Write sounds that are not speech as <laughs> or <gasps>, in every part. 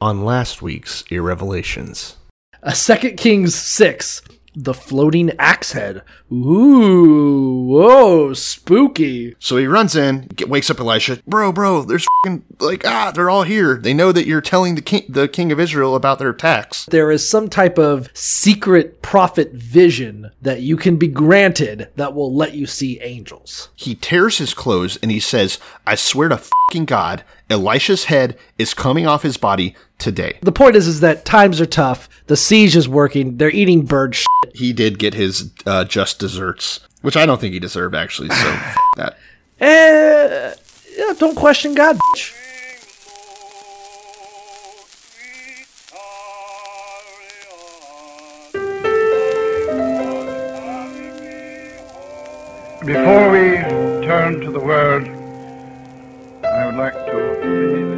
on last week's Irrevelations. A Second Kings 6. The floating axe head. Ooh, whoa, spooky. So he runs in, wakes up Elisha. Bro, bro, there's fing like ah, they're all here. They know that you're telling the king, the king of Israel about their attacks. There is some type of secret prophet vision that you can be granted that will let you see angels. He tears his clothes and he says, "I swear to fucking God, Elisha's head is coming off his body today." The point is, is that times are tough. The siege is working. They're eating bird shit. He did get his uh, just desserts, which I don't think he deserved actually. So <sighs> f- that. Eh, yeah, don't question God. bitch. Before we turn to the word, I would like to say this. I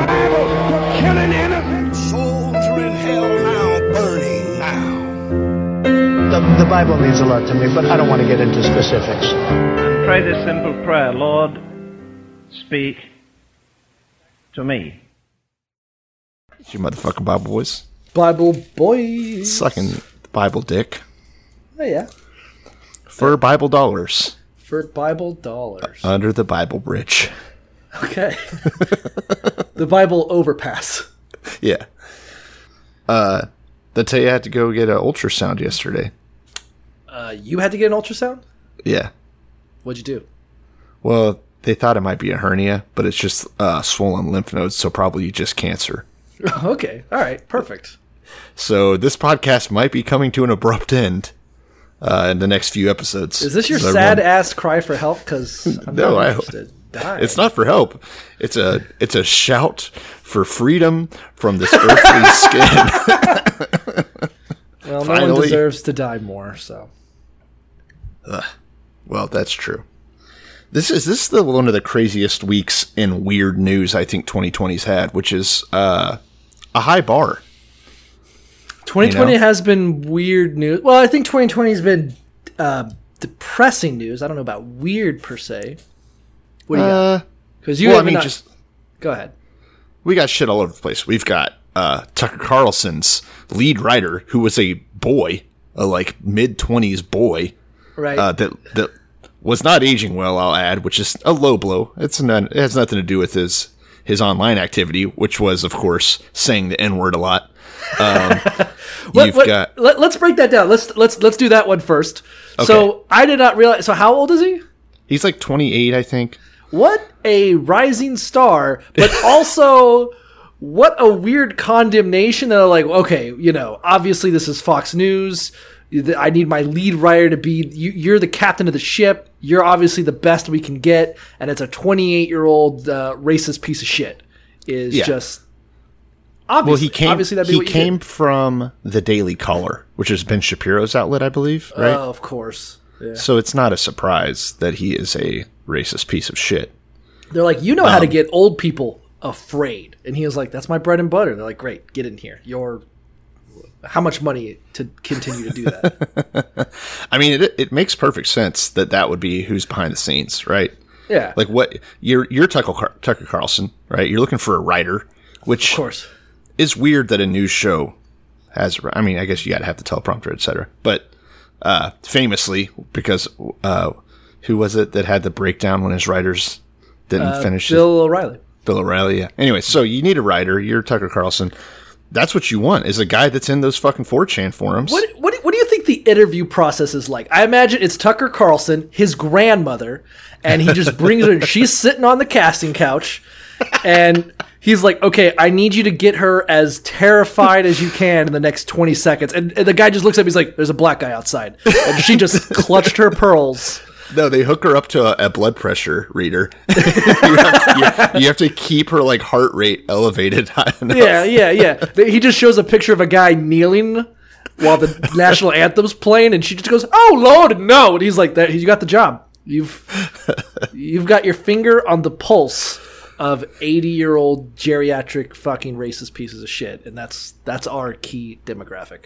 The, the Bible means a lot to me, but I don't want to get into specifics. Pray this simple prayer Lord, speak to me. You motherfucking Bible boys Bible boys. sucking Bible dick Oh, yeah. for Bible dollars For Bible dollars. under the Bible bridge. Okay. <laughs> the Bible overpass. Yeah. Uh, they tell you had to go get an ultrasound yesterday. Uh, you had to get an ultrasound? Yeah. What'd you do? Well, they thought it might be a hernia, but it's just uh, swollen lymph nodes, so probably just cancer. <laughs> okay. All right. Perfect. So this podcast might be coming to an abrupt end uh, in the next few episodes. Is this your So sad everyone- ass cry for help? Because <laughs> I'm No, not I- interested. It's not for help. It's a it's a shout for freedom from this earthly <laughs> skin. Well, no one deserves to die more. So Well, that's true. This is this is the one of the craziest weeks in weird news I think 2020's had, which is uh, a high bar. 2020 You know? has been weird news. Well, I think 2020 has been uh, depressing news. I don't know about weird per se. What do you got? Uh, Because you well, I mean, not- just go ahead. we got shit all over the place. We've got uh, Tucker Carlson's lead writer, who was a boy, a like mid twenties boy, Right. uh, that that was not aging well. I'll add, which is a low blow. It's not, it has nothing to do with his his online activity, which was, of course, saying the n word a lot. Um, <laughs> Let- got let, us break that down. Let's let's let's do that one first. So I did not realize. So how old is he? he's like twenty eight, I think. What a rising star, but <laughs> also what a weird condemnation that are like, okay, you know, obviously this is Fox News. I need my lead writer to be. You, you're the captain of the ship. You're obviously the best we can get, and it's a 28 year old uh, racist piece of shit. Is Yeah. just Well, obviously. he came. Obviously, he came did. from the Daily Caller, which is Ben Shapiro's outlet, I believe, right? Oh, of course. Yeah. So it's not a surprise that he is a racist piece of shit. They're like, you know how to Um, get old people afraid, and he was like, that's my bread and butter. They're like, great, get in here. You're how much money to continue to do that? <laughs> I mean, it it makes perfect sense that that would be who's behind the scenes, right? Yeah, Like what you're you're Tucker Car- Tucker Carlson, right? You're looking for a writer, which of course. is weird that a news show has. I mean, I guess you got to have the teleprompter, etc. But uh, famously, because uh, who was it that had the breakdown when his writers didn't finish? his- Bill O'Reilly. Bill O'Reilly. Yeah. Anyway, so you need a writer. You're Tucker Carlson. That's what you want is a guy that's in those fucking 4chan forums. What, what, what do you think the interview process is like? I imagine it's Tucker Carlson, his grandmother, and he just brings her. And <laughs> she's sitting on the casting couch, and he's like, "Okay, I need you to get her as terrified as you can in the next twenty seconds." And, and the guy just looks at me. He's like, "There's a black guy outside," and she just clutched her pearls. No, they hook her up to a, a blood pressure reader. <laughs> you, have to, you- you have to keep her like heart rate elevated high enough. Yeah, yeah, yeah. He just shows a picture of a guy kneeling while the <laughs> national anthem's playing, and she just goes, "Oh Lord, no!" And he's like, "That you got the job. You've you've got your finger on the pulse of eighty year old geriatric fucking racist pieces of shit, and that's that's our key demographic."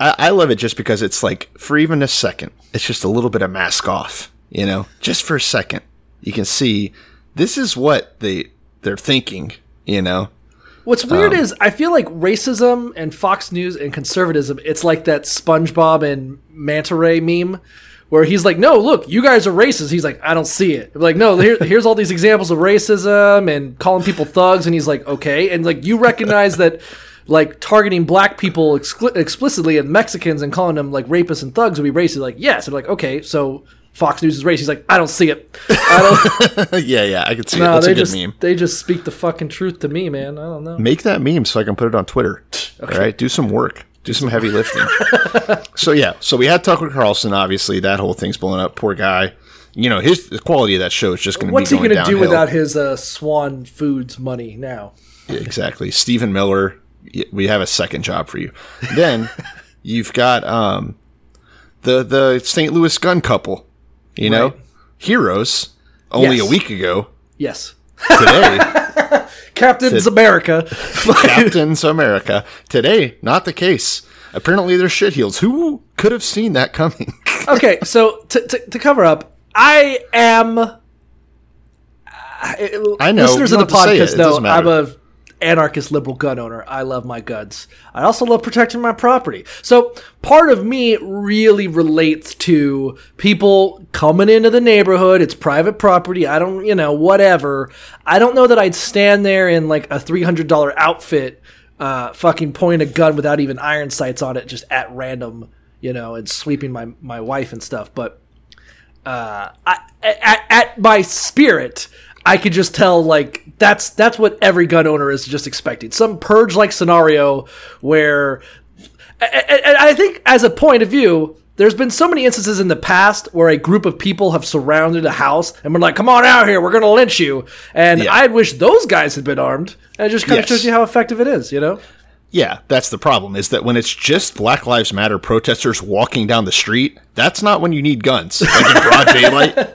I, I love it just because it's like for even a second, it's just a little bit of mask off, you know, just for a second. You can see this is what they they're thinking, you know. What's weird um, is I feel like racism and Fox News and conservatism, it's like that SpongeBob and Manta Ray meme where he's like, no, look, you guys are racist. He's like, I don't see it. like, no, here, <laughs> here's all these examples of racism and calling people thugs. And he's like, okay. And like, you recognize that like targeting black people exclu- explicitly and Mexicans and calling them like rapists and thugs would be racist. Like, yes. And like, okay, so Fox News is racist. He's like, I don't see it. I don't. <laughs> yeah, yeah, I can see it. no, That's they a good just meme. they just speak the fucking truth to me, man. I don't know. Make that meme so I can put it on Twitter. All right, do some work. Do some heavy lifting. <laughs> so yeah, so we had Tucker Carlson. Obviously, that whole thing's blowing up. Poor guy. You know, his the quality of that show is just going to be What's he going to do without his uh, Swan Foods money now? Yeah, exactly. Stephen Miller, we have a second job for you. Then <laughs> you've got um, the the St. Louis gun couple. You know, Right. heroes. Only Yes. a week ago Yes. today, <laughs> Captain's America. <laughs> Captain's America. Today, not the case. Apparently, they're shitheels. Who could have seen that coming? okay, so to, to, to cover up, I am. I know. Listeners of the don't have to say it. podcast know I'm a anarchist liberal gun owner. I love my guns. I also love protecting my property. So part of me really relates to people coming into the neighborhood. It's private property. I don't, you know, whatever. I don't know that I'd stand there in like a three hundred dollar outfit, uh, fucking pointing a gun without even iron sights on it, just at random, you know, and sweeping my my wife and stuff. But uh, I, at, at my spirit, I could just tell like that's that's what every gun owner is just expecting. Some purge like scenario where, and and I think as a point of view. There's been so many instances in the past where a group of people have surrounded a house and been like, "Come on out here, we're gonna lynch you." And Yeah. I wish those guys had been armed. And it just kind of shows you how effective it is, you know? Yeah, that's the problem. Is that when it's just Black Lives Matter protesters walking down the street, that's not when you need guns. Like in broad daylight,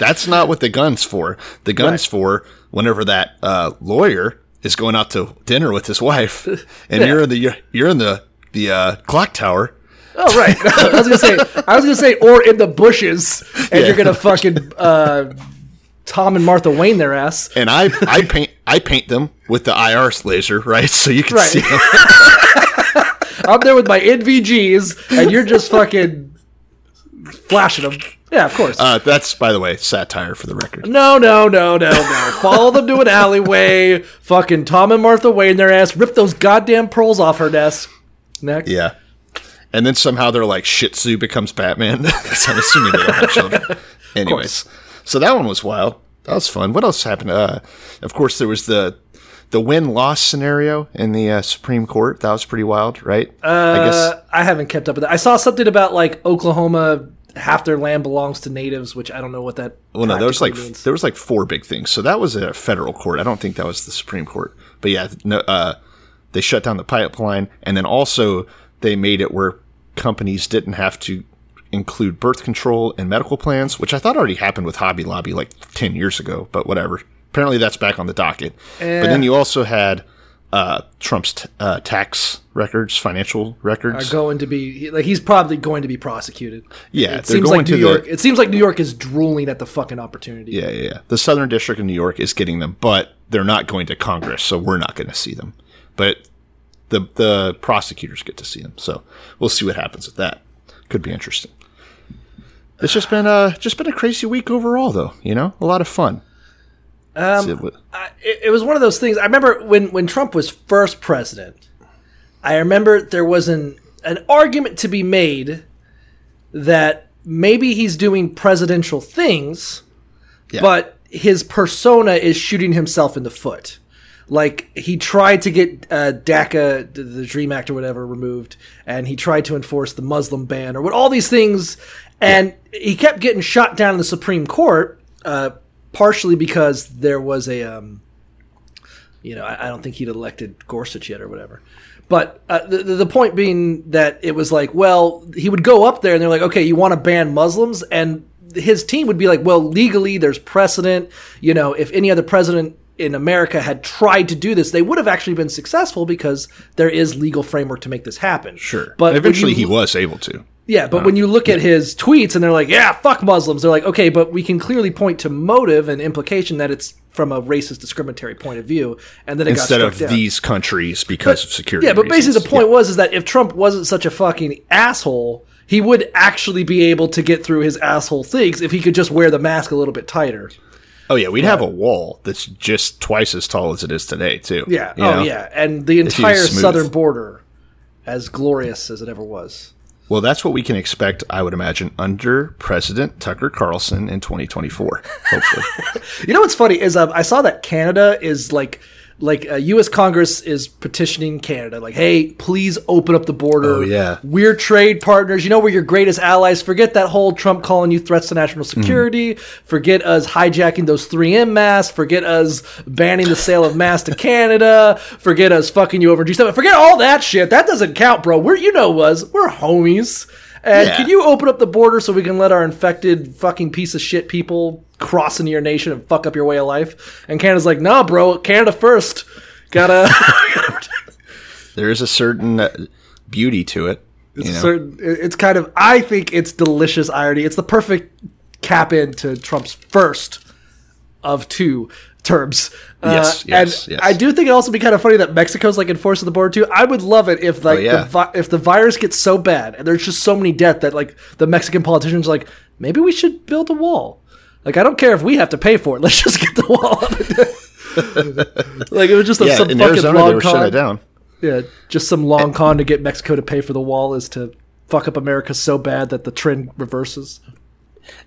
that's not what the gun's for. The gun's for whenever that uh, lawyer is going out to dinner with his wife, <laughs> and you're in the you're, you're in the the uh, clock tower. Oh right. <laughs> I was gonna say I was gonna say or in the bushes and Yeah. you're gonna fucking uh, Tom and Martha Wayne their ass. And I, I paint I paint them with the IR laser, right? So you can Right. see them. <laughs> I'm there with my NVGs and you're just fucking flashing them. Yeah, of course. Uh, that's by the way satire for the record. no, no, no, no, no. Follow them to an alleyway. Fucking Tom and Martha Wayne their ass. Rip those goddamn pearls off her desk. Next. Yeah. And then somehow they're like Shih Tzu becomes Batman. <laughs> I'm assuming they don't have children. <laughs> Anyways, so that one was wild. That was fun. What else happened? Uh, of course, there was the the win loss scenario in the uh, Supreme Court. That was pretty wild, right? I guess. Uh, I haven't kept up with that. I saw something about like Oklahoma. Half their land belongs to natives, which I don't know what that. Well, no, there was like means. there was like four big things. So that was a federal court. I don't think that was the Supreme Court. But yeah, no, uh, they shut down the pipeline, and then also they made it where companies didn't have to include birth control and medical plans, which I thought already happened with Hobby Lobby like ten years ago. But whatever. Apparently, that's back on the docket. But then you also had uh, Trump's t- uh, tax records, financial records are going to be like he's probably going to be prosecuted. Yeah, it seems going like New the- York. It seems like New York is drooling at the fucking opportunity. Yeah, yeah, yeah. The Southern District of New York is getting them, but they're not going to Congress, so we're not going to see them. But the the prosecutors get to see them, so we'll see what happens with that. Could be interesting. It's just been a just been a crazy week overall, though. You know, a lot of fun. Um, it, it was one of those things. I remember when when Trump was first president. I remember there was an an argument to be made that maybe he's doing presidential things, but his persona is shooting himself in the foot. Like he tried to get uh, DACA, the- Dream Act or whatever, removed, and he tried to enforce the Muslim ban or what all these things, and he kept getting shot down in the Supreme Court, uh, partially because there was a, um, you know, I, I don't think he'd elected Gorsuch yet or whatever, But uh, the, the point being that it was like, well, he would go up there and they're like, okay, you want to ban Muslims? And his team would be like, well, legally, there's precedent. You know, if any other president in America had tried to do this, they would have actually been successful because there is legal framework to make this happen. Sure. But eventually you- he was able to. yeah, but uh, when you look at his tweets and they're like, "Yeah, fuck Muslims," they're like, "Okay, but we can clearly point to motive and implication that it's from a racist, discriminatory point of view," and then it Instead got of down. these countries because of security. Yeah, but basically the point was is that if Trump wasn't such a fucking asshole, he would actually be able to get through his asshole things if he could just wear the mask a little bit tighter. Oh yeah, we'd have a wall that's just twice as tall as it is today too. Yeah. You oh know? yeah, and the If he was entire southern border, as glorious as it ever was. Well, that's what we can expect, I would imagine, under President Tucker Carlson in 2024. Hopefully, <laughs> You know what's funny is um, I saw that Canada is like like uh, U.S. Congress is petitioning Canada like, hey, please open up the border. Oh, yeah. we're trade partners. You know, we're your greatest allies. Forget that whole Trump calling you threats to national security. Forget us hijacking those 3M masks. Forget us banning the sale of masks to Canada. Forget us fucking you over G7. Forget all that shit. That doesn't count, bro. We're you know us. We're homies. And Yeah. can you open up the border so we can let our infected fucking piece of shit people cross into your nation and fuck up your way of life? And Canada's like, nah, bro, Canada first. Gotta. <laughs> there is a certain uh, beauty to it. You know? certain, it's kind of. I think it's delicious irony. It's the perfect cap into Trump's first of two terms. Yes, yes, and yes. I do think it also be kind of funny that Mexico's like enforcing the border too. I would love it if like Oh, yeah. the vi- if the virus gets so bad and there's just so many death that like the Mexican politicians are like maybe we should build a wall. Like I don't care if we have to pay for it. <laughs> Let's just get the wall up. <laughs> like it was just a, yeah, some in fucking Arizona long they were shut con. it down. Yeah, just some long con to get Mexico to pay for the wall is to fuck up America so bad that the trend reverses.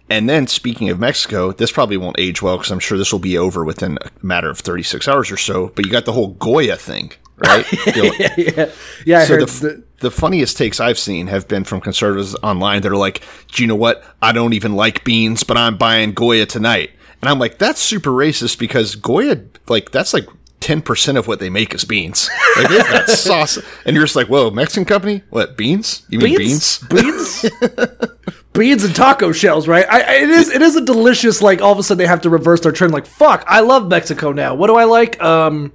And then, speaking of Mexico, this probably won't age well because I'm sure this will be over within a matter of 36 hours or so. But you got the whole Goya thing, right? <laughs> Yeah, yeah. I so heard the, the, the funniest takes I've seen have been from conservatives online that are like, "Do you know what? I don't even like beans, but I'm buying Goya tonight." And I'm like, "That's super racist because Goya, like, that's like." 10% of what they make is beans. <laughs> Like they've got sauce. And you're just like, whoa, Mexican company? What, beans? You mean beans? beans, <laughs> beans, and taco shells. Right? I, I- it is. It is a delicious. Like all of a sudden they have to reverse their trend. Like fuck, I love Mexico now. What do I like? Um,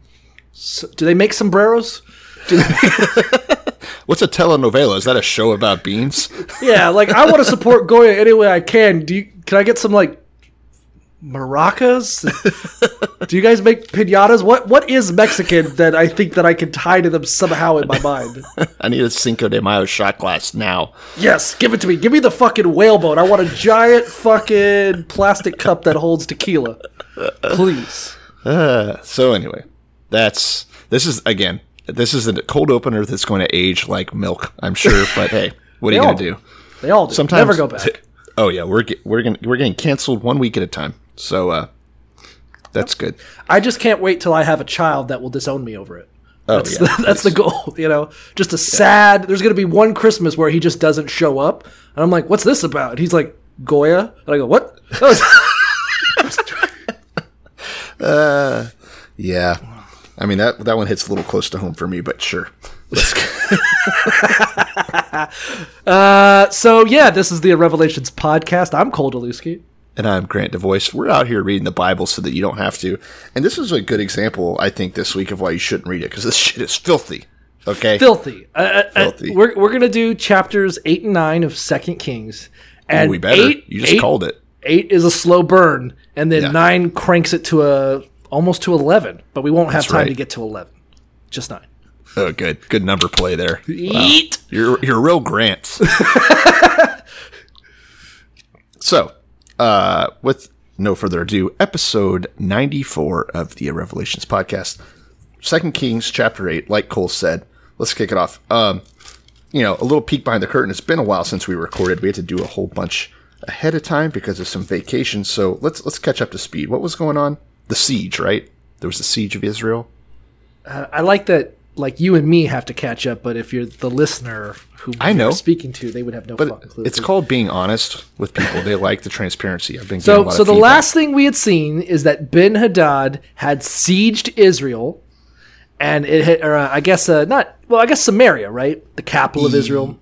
s do they make sombreros? <laughs> What's a telenovela? Is that a show about beans? <laughs> Yeah, like I want to support Goya any way I can. Do you, can I get some like maracas? Do you guys make pinatas? What what is Mexican that I think that I can tie to them somehow in my mind? <laughs> I need a Cinco de Mayo shot glass now. Yes, give it to me. Give me the fucking whalebone. I want a giant fucking plastic cup that holds tequila. Please. Uh, so anyway, that's this is again. This is a cold opener that's going to age like milk, I'm sure. <laughs> But hey, what are you going to do. They all do. Sometimes Never go back. <laughs> Oh yeah, we're get, we're gonna we're getting canceled one week at a time. So uh, that's good. I just can't wait till I have a child that will disown me over it. Oh That's, yeah, the, <laughs> that's the goal, you know. Just a sad. There's gonna be one Christmas where he just doesn't show up, and I'm like, "What's this about?" And he's like, "Goya," and I go, "What?" Oh, yeah. I mean that that one hits a little close to home for me, but sure. <laughs> Uh, so yeah, this is the Revelations podcast. I'm Cole Delusky. and I'm Grant DeVoice. We're out here reading the Bible so that you don't have to. And this is a good example, I think, this week of why you shouldn't read it because this <laughs> shit is filthy. Okay. Filthy. Uh, uh, Filthy. we're we're gonna do chapters eight and nine of Second Kings, and we better. Eight, you just eight- called it. Eight is a slow burn, and then Yeah. nine cranks it to a almost to eleven. But we won't have That's time right. to get to eleven. Just nine. Oh, good. Good number play there. Eat. You're you're real Grant. <laughs> so, uh, with no further ado, episode ninety four of the Revelations podcast, Second Kings chapter eight. Like Cole said, let's kick it off. Um, you know, a little peek behind the curtain. It's been a while since we recorded. We had to do a whole bunch ahead of time because of some vacations. So let's let's catch up to speed. What was going on? The siege, right? There was the siege of Israel. I like that. Like you and me have to catch up, but if you're the listener who I know. speaking to, they would have no But fucking clue. it's called being honest with people. They like the transparency. I've been So, so the feedback. last thing we had seen is that Ben Hadad had sieged Israel, and it hit, or uh, I guess uh, not. Well, I guess Samaria, right, the capital of Israel.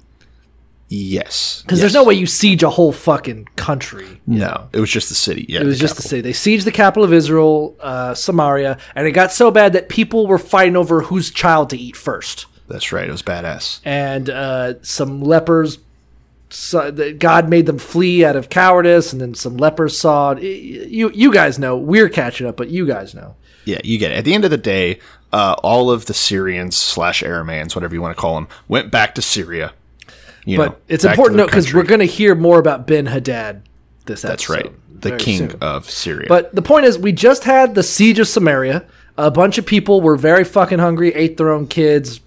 Yes. Because there's no way you siege a whole fucking country. No, it was just the city. Yeah, It was just the city. They sieged the capital of Israel, uh, Samaria, and it got so bad that people were fighting over whose child to eat first. That's right. It was badass. And uh, some lepers, the- God made them flee out of cowardice, and then some lepers saw. You you guys know we're catching up, but you guys know. Yeah, you get it. At the end of the day, uh, all of the Syrians slash Aramaeans, whatever you want to call them, went back to Syria. You But know, it's important to note because we're going to hear more about Ben Hadad this episode. That's right. The king soon. of Syria. But the point is, we just had the siege of Samaria. A bunch of people were very fucking hungry, ate their own kids,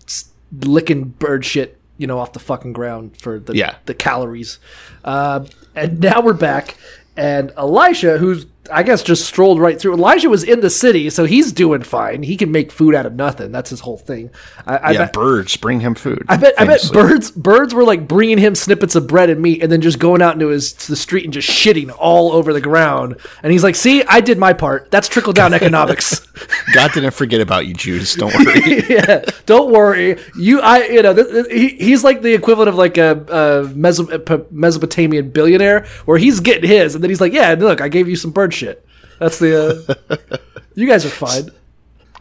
licking bird shit, you know, off the fucking ground for the Yeah. the calories. Uh, and now we're back, and Elisha, who's I guess just strolled right through. Elijah was in the city, so he's doing fine. He can make food out of nothing. That's his whole thing. I, I yeah, bet, birds bring him food. I bet, I bet birds, birds were like bringing him snippets of bread and meat, and then just going out into his to the street and just shitting all over the ground. And he's like, "See, I did my part. That's trickle down <laughs> economics. God didn't forget about you, Judas. Don't <laughs> worry. yeah, don't worry. You, I, you know, th- th- he, he's like the equivalent of like a, a Meso- Mesopotamian billionaire, where he's getting his, and then he's like, "Yeah, look, I gave you some bird shit. That's the. Uh, <laughs> you guys are fine.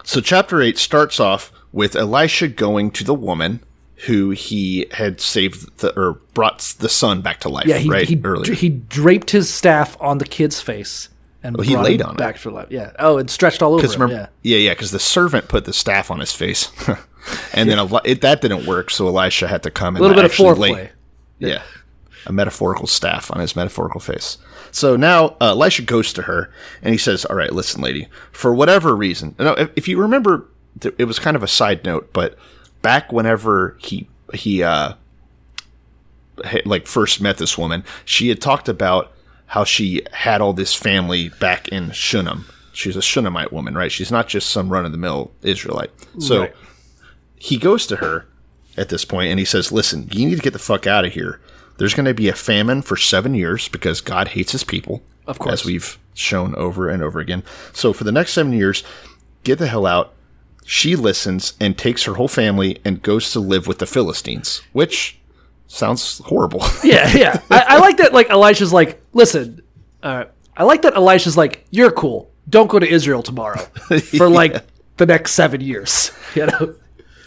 so, chapter 8 starts off with Elisha going to the woman who he had saved the, or brought the son back to life, Yeah, he right? he, earlier. he draped his staff on the kid's face and he brought laid on it. back to life. Yeah. Oh, and stretched all over him. remember, yeah. yeah, yeah, because the servant put the staff on his face, <laughs> and then Eli- it, that didn't work. So Elisha had to come and A little bit of actually lay- foreplay. yeah, a metaphorical staff on his metaphorical face. So now uh, Elisha goes to her and he says, "All right, listen, lady, for whatever reason, now, if, if you remember, th- it was kind of a side note, but back whenever he he uh, like first met this woman, she had talked about how she had all this family back in Shunem. She's a Shunammite woman, right? She's not just some run of the mill Israelite. So Right. he goes to her at this point and he says, Listen, you need to get the fuck out of here. There's going to be a famine for seven years because God hates his people. Of course. As we've shown over and over again. So for the next seven years, get the hell out. She listens and takes her whole family and goes to live with the Philistines, which sounds horrible. <laughs> Yeah, yeah. I, I like that. Like Elisha's like, listen. Uh, I like that Elisha's like, you're cool. Don't go to Israel tomorrow <laughs> for like the next seven years. <laughs> You know.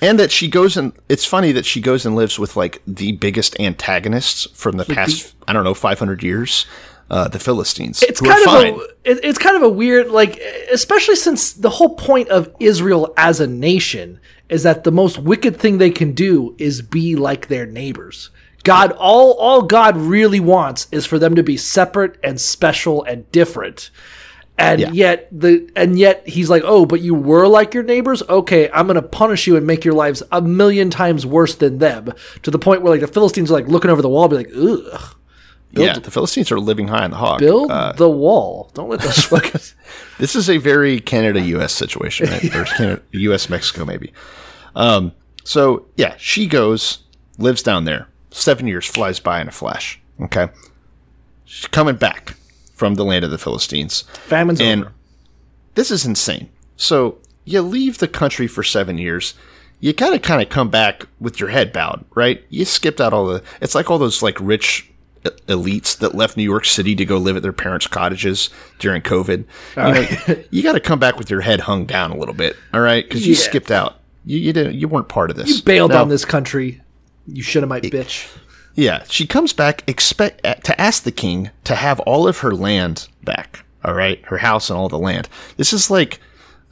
And that she goes and it's funny that she goes and lives with like the biggest antagonists from the past, I don't know, 500 years, uh, the Philistines. it's who are kind of fine. a it's kind of a weird like especially since the whole point of Israel as a nation is that the most wicked thing they can do is be like their neighbors. God all all God really wants is for them to be separate and special and different. And Yeah. yet the and yet he's like, "Oh, but you were like your neighbors? Okay, I'm going to punish you and make your lives a million times worse than them." To the point where like the Philistines are like looking over the wall and be like, "Ugh, yeah, the Philistines are living high on the hog. build Uh, the wall. Don't let those <laughs> fucking this is a very Canada U.S. situation, right? or <laughs> Canada, U.S. Mexico maybe. Um, so yeah, she goes, lives down there. Seven years flies by in a flash. Okay, she's coming back from the land of the Philistines. Famine's and over. this is insane. So you leave the country for seven years. You gotta kind of come back with your head bowed, right? You skipped out all the. It's like all those like rich elites that left New York City to go live at their parents' cottages during COVID. You know, <laughs> you got to come back with your head hung down a little bit, all right? Because you Yeah. skipped out. You you didn't. You weren't part of this. You bailed Now- on this country. You should have my bitch. Yeah, she comes back expect uh, to ask the king to have all of her land back. All right, her house and all the land. This is like,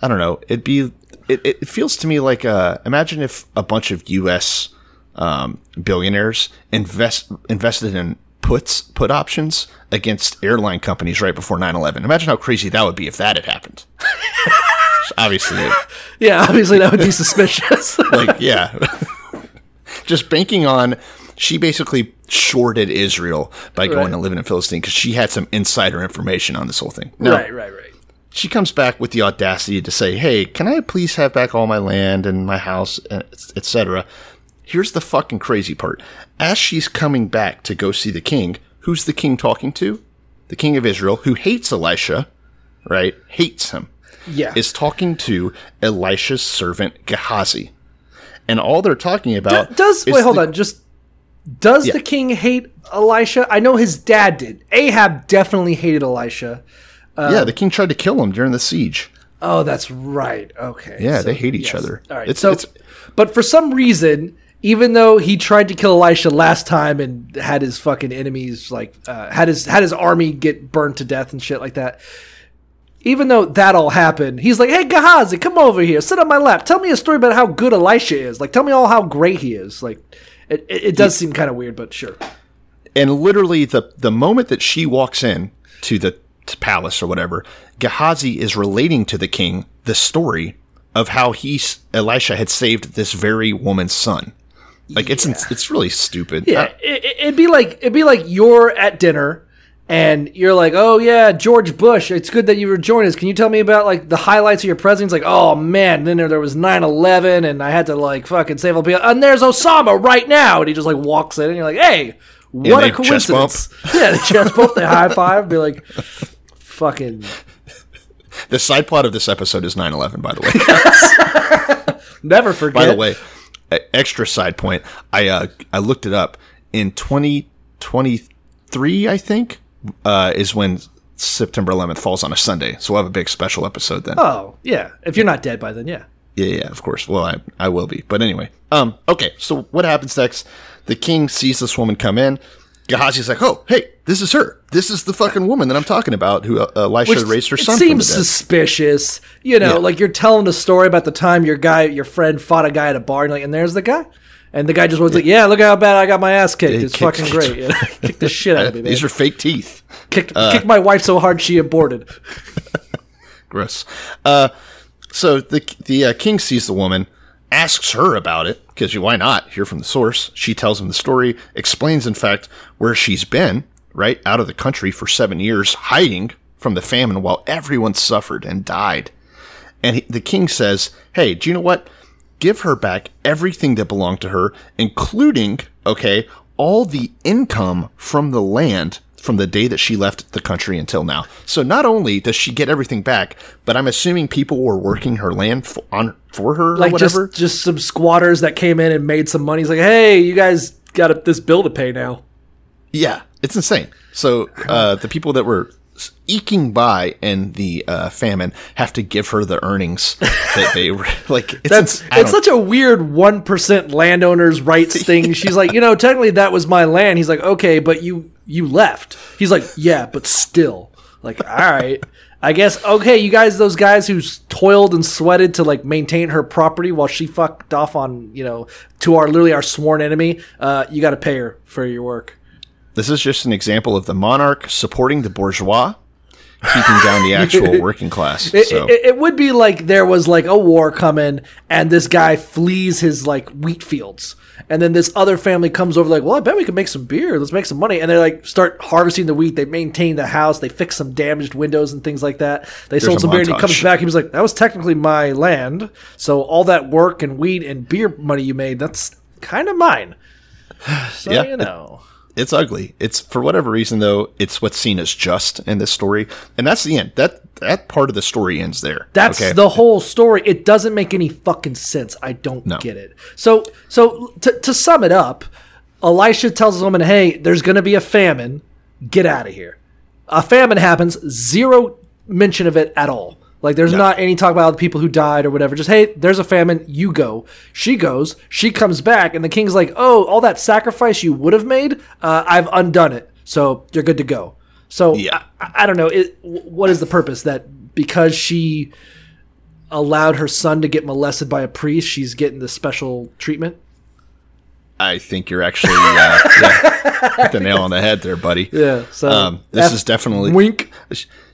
I don't know. It'd be. It, it feels to me like uh, imagine if a bunch of U.S. Um, billionaires invest invested in puts put options against airline companies right before 9-11. Imagine how crazy that would be if that had happened. <laughs> Obviously, Yeah, obviously that would be suspicious. like yeah <laughs> just banking on she basically shorted israel by going Right. to live in philistine because she had some insider information on this whole thing no, Right, right, right. she comes back with the audacity to say hey can i please have back all my land and my house uh, etc here's the fucking crazy part as she's coming back to go see the king who's the king talking to the king of israel who hates elisha right hates him Yeah. is talking to Elisha's servant Gehazi, and all they're talking about does wait hold the- on just does Yeah. the king hate elisha i know his dad did ahab definitely hated elisha yeah, the king tried to kill him during the siege. oh that's right okay Yeah, So, they hate each yes. other. all right It's- so it's- but for some reason even though he tried to kill elisha last time and had his fucking enemies like uh, had his had his army get burned to death and shit like that even though that all happened, he's like, "Hey, Gehazi, come over here, sit on my lap. Tell me a story about how good Elisha is. Like, tell me all how great he is. Like, it, it, it does seem kind of weird, but sure. and literally the the moment that she walks in to the to palace or whatever, Gehazi is relating to the king the story of how he Elisha had saved this very woman's son. Like it's it's really stupid. Yeah, Uh, it, it'd be like it'd be like you're at dinner and you're like, "Oh yeah, George Bush. It's good that you were joining us. Can you tell me about like the highlights of your presidency?" It's like, "Oh man, then there, there was 9/11 and I had to like fucking save all the people. And there's Osama right now." And he just like walks in and you're like, "Hey, what they a coincidence." <laughs> yeah, they chest bump, they high five, be like fucking the side plot of this episode is 9/11 by the way. <laughs> never forget. by the way, extra side point, I uh I looked it up in 2023, I think, uh is when September 11th falls on a Sunday. So we'll have a big special episode then. Oh, yeah. If you're not dead by then, yeah. Yeah, yeah, of course. Well, I, I will be. But anyway, um, okay. So what happens next? The king sees this woman come in. Gehazi's like, "Oh, hey, this is her. This is the fucking woman that I'm talking about, who uh, Elisha raised her it son seems from suspicious. You know, Yeah. like you're telling a story about the time your guy, your friend, fought a guy at a bar, and, like, and there's the guy, and the guy just was like, "Yeah, look how bad I got my ass kicked. Yeah, it's kicked- fucking great. You <laughs> kicked the <laughs> shit out of me, man. These are fake teeth. kicked, kicked my wife so hard she aborted. <laughs> Gross. Uh, so the the uh, king sees the woman, asks her about it because why not? Hear from the source. She tells him the story, explains in fact where she's been, right out of the country for seven years, hiding from the famine while everyone suffered and died. And he, the king says, "Hey, do you know what? Give her back everything that belonged to her, including okay, all the income from the land." From the day that she left the country until now. So not only does she get everything back, but I'm assuming people were working her land for, on for her Like or whatever. just just some squatters that came in and made some money. He's like, "Hey, you guys got a, this bill to pay now." Yeah, it's insane. So uh, the people that were eking by and the uh, famine have to give her the earnings that they <laughs> like. It's, That's it's such a weird one percent landowners rights <laughs> thing. She's like, you know, technically that was my land. He's like, okay, but you you left. He's like, yeah, but still, like, all right, I guess okay. You guys, those guys who toiled and sweated to like maintain her property while she fucked off on you know to our literally our sworn enemy. Uh, you got to pay her for your work. this is just an example of the monarch supporting the bourgeois, keeping down the <laughs> actual working class. It, so it, it would be like there was like a war coming, and this guy flees his like wheat fields, and then this other family comes over like, well, I bet we could make some beer. Let's make some money, and they like start harvesting the wheat. They maintain the house. They fix some damaged windows and things like that. They sold a some beer, and he comes back. He was like, that was technically my land. So all that work and wheat and beer money you made, that's kind of mine. <sighs> So Yeah. you know. It's ugly. It's for whatever reason though. It's what's seen as just in this story, and that's the end. That that part of the story ends there. That's okay? the whole story. It doesn't make any fucking sense. I don't No. get it. So, so to, to sum it up, Elisha tells his woman, "Hey, there's going to be a famine. Get out of here." A famine happens. Zero mention of it at all. Like there's not any talk about the people who died or whatever. Just hey, there's a famine. You go. She goes. She comes back, and the king's like, "Oh, all that sacrifice you would have made, uh, I've undone it. So you're good to go." So Yeah. I, I don't know. It, what is the purpose that because she allowed her son to get molested by a priest, she's getting the special treatment? I think you're actually uh, <laughs> yeah, hit the nail on the head there, buddy. Yeah. So Um, this F- is definitely wink.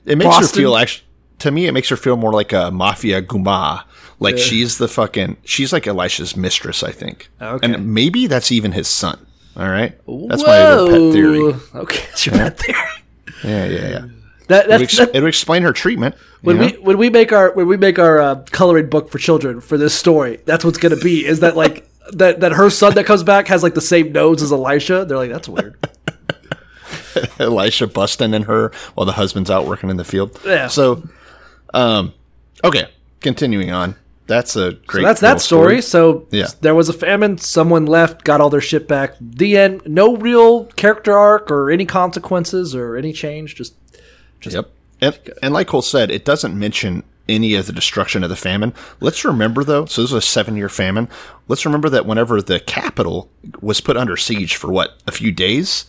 It makes her feel actually. To me, it makes her feel more like a mafia guma. Like she's the fucking. She's like Elisha's mistress, I think. Okay. And maybe that's even his son. All right. That's my little pet theory. Okay, that's your pet theory. Yeah, yeah, yeah. That, It would, ex- that, it would explain her treatment. when know? we when we make our when we make our uh, coloring book for children for this story, that's what's gonna be. Is that like <laughs> that that her son that comes back has like the same nose as Elisha? They're like, that's weird. <laughs> Elisha busting in her while the husband's out working in the field. Yeah. So, um, Okay, continuing on. That's a great. So that's that little story. So Yeah. there was a famine. Someone left, got all their shit back. The end. No real character arc or any consequences or any change. Just, just Yep. And, and like Cole said, it doesn't mention any of the destruction of the famine. Let's remember, though, so this was a seven year famine. Let's remember that whenever the capital was put under siege for what, a few days?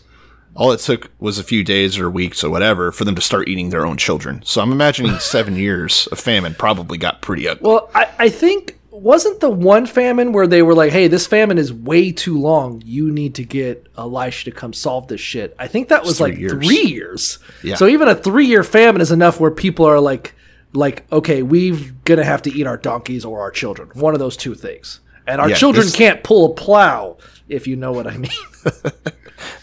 All it took was a few days or weeks or whatever for them to start eating their own children. So I'm imagining <laughs> seven years of famine probably got pretty ugly. well, I, I think wasn't the one famine where they were like, "Hey, this famine is way too long. You need to get Elisha to come solve this shit." I think that was three like years. three years. Yeah. So even a three-year famine is enough where people are like, like, okay, we're gonna have to eat our donkeys or our children. One of those two things. And our Yeah, children this- can't pull a plow, if you know what I mean. <laughs>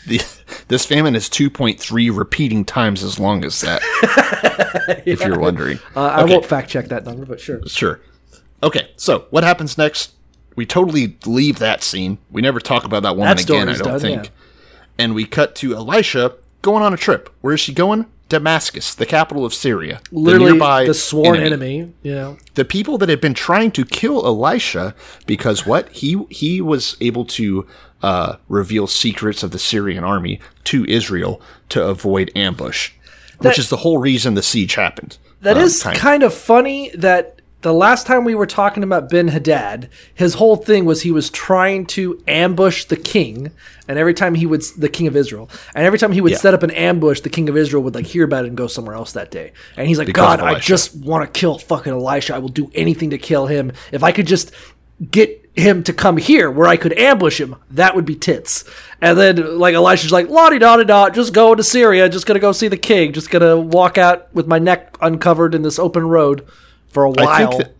The, this famine is 2.3 repeating times as long as that, <laughs> if you're wondering. Uh, I Okay. won't fact check that number, but sure. Sure. Okay, so what happens next? We totally leave that scene. We never talk about that woman That again, I don't done, think. yeah. And we cut to Elisha going on a trip. Where is she going? Damascus, the capital of Syria. Literally, the, nearby the sworn enemy. You know, The people that had been trying to kill Elisha because what? He he was able to uh, reveal secrets of the Syrian army to Israel to avoid ambush, That- which is the whole reason the siege happened. That um, is kind of funny that the last time we were talking about Ben Hadad, his whole thing was he was trying to ambush the king, and every time he would, the king of Israel, and every time he would Yeah. set up an ambush, the king of Israel would like hear about it and go somewhere else that day. And he's like, Because God, I just want to kill fucking Elisha. I will do anything to kill him. If I could just get him to come here where I could ambush him, that would be tits. And then like Elisha's like, la di da da, just going to Syria, just gonna go see the king, just gonna walk out with my neck uncovered in this open road for a while. I think that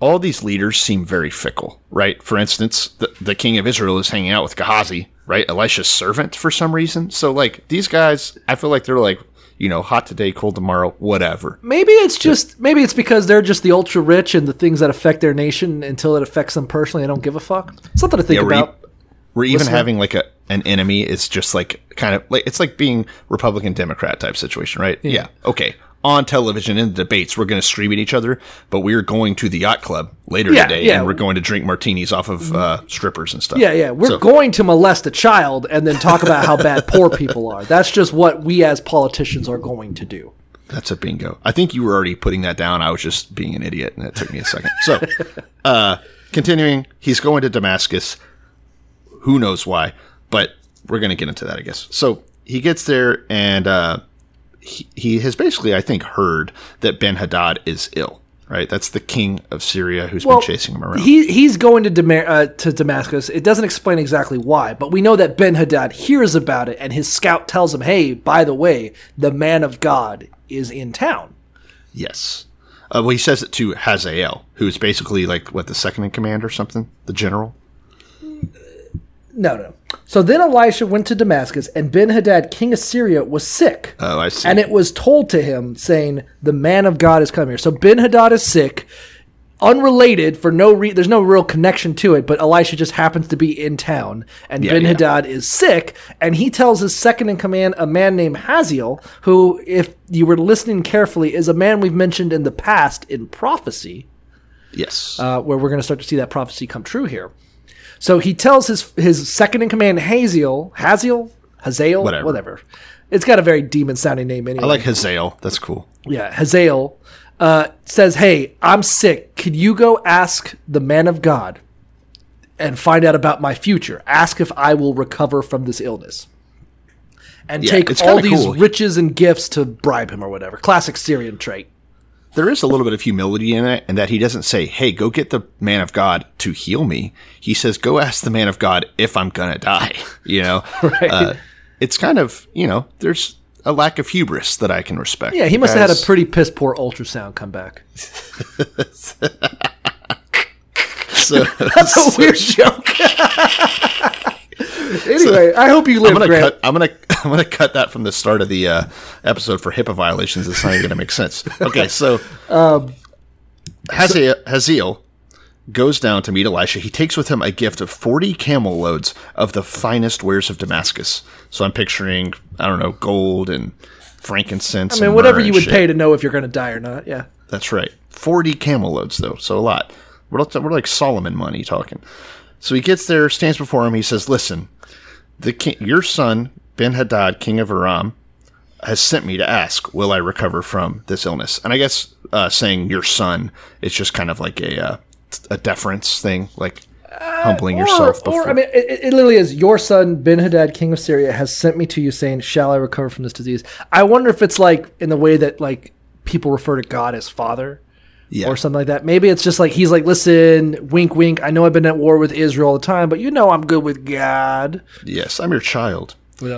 all these leaders seem very fickle, right? For instance, the, the king of Israel is hanging out with Gehazi, right? Elisha's servant for some reason. So, like, these guys, I feel like they're like, you know, hot today, cold tomorrow, whatever. Maybe it's just maybe it's because they're just the ultra rich and the things that affect their nation until it affects them personally. I don't give a fuck. Something to think Yeah, we're, about. e- we're even having like a an enemy. It's just like kind of like it's like being Republican Democrat type situation, right? Yeah. Okay. On television in the debates, we're going to scream at each other, but we're going to the yacht club later Yeah, today, yeah. and we're going to drink martinis off of uh, strippers and stuff. Yeah, yeah. We're So- going to molest a child and then talk about how bad poor people are. That's just what we as politicians are going to do. That's a bingo. I think you were already putting that down. I was just being an idiot, and it took me a second. So, <laughs> uh, continuing, he's going to Damascus. Who knows why? But we're going to get into that, I guess. So he gets there, and uh, he, he has basically, I think, heard that Ben Hadad is ill. Right, that's the king of Syria who's been chasing him around. He he's going to Dama- uh, to Damascus. It doesn't explain exactly why, but we know that Ben Hadad hears about it, and his scout tells him, "Hey, by the way, the man of God is in town." yes. Uh, well, he says it to Hazael, who's basically like what the second in command or something, the general. No, no. So then Elisha went to Damascus, and Ben Hadad, king of Syria, was sick. Oh, I see. And it was told to him, saying, "The man of God is coming here." So Ben Hadad is sick, unrelated for no reason. There's no real connection to it, but Elisha just happens to be in town, and Yeah, Ben yeah. Hadad is sick, and he tells his second in command, a man named Haziel, who, if you were listening carefully, is a man we've mentioned in the past in prophecy yes. uh, where we're going to start to see that prophecy come true here. So he tells his his second in command Haziel, Haziel, Hazael, Whatever. whatever. It's got a very demon sounding name anyway. I like Hazael. That's cool. yeah, Hazael uh, says, "Hey, I'm sick. Could you go ask the man of God and find out about my future? Ask if I will recover from this illness." And Yeah, take all these cool. riches and gifts to bribe him or whatever. Classic Syrian trait. There is a little bit of humility in it, and that he doesn't say, "Hey, go get the man of God to heal me." He says, "Go ask the man of God if I'm gonna die." <laughs> You know, <laughs> Right. Uh, it's kind of you know, there's a lack of hubris that I can respect. Yeah, he must have had a pretty piss poor ultrasound come back. So, <laughs> That's a weird joke. Anyway, I hope you live. I'm gonna Grant. cut. I'm gonna. <laughs> I'm gonna cut that from the start of the uh, episode for HIPAA violations. It's not even gonna make sense. Okay, so <laughs> Um, Hazael goes down to meet Elisha. He takes with him a gift of 40 camel loads of the finest wares of Damascus. So I'm picturing, I don't know, gold and frankincense. I mean, and whatever you would shit. pay to know if you're going to die or not. Yeah. That's right. 40 camel loads, though, so a lot. We're, we're like Solomon money talking. So he gets there, stands before him. He says, Listen, the king, your son, Ben Hadad, king of Aram, has sent me to ask, Will I recover from this illness? And I guess uh, saying your son is just kind of like a, uh, a deference thing, like humbling yourself before. Or, I mean, it, it literally is your son Ben Hadad, king of Syria, has sent me to you, saying, "Shall I recover from this disease?" I wonder if it's like in the way that like people refer to God as Father. Yeah. Or something like that. Maybe it's just like he's like, listen, wink, wink. I know I've been at war with Israel all the time, but you know I'm good with God. Yes, I'm your child. You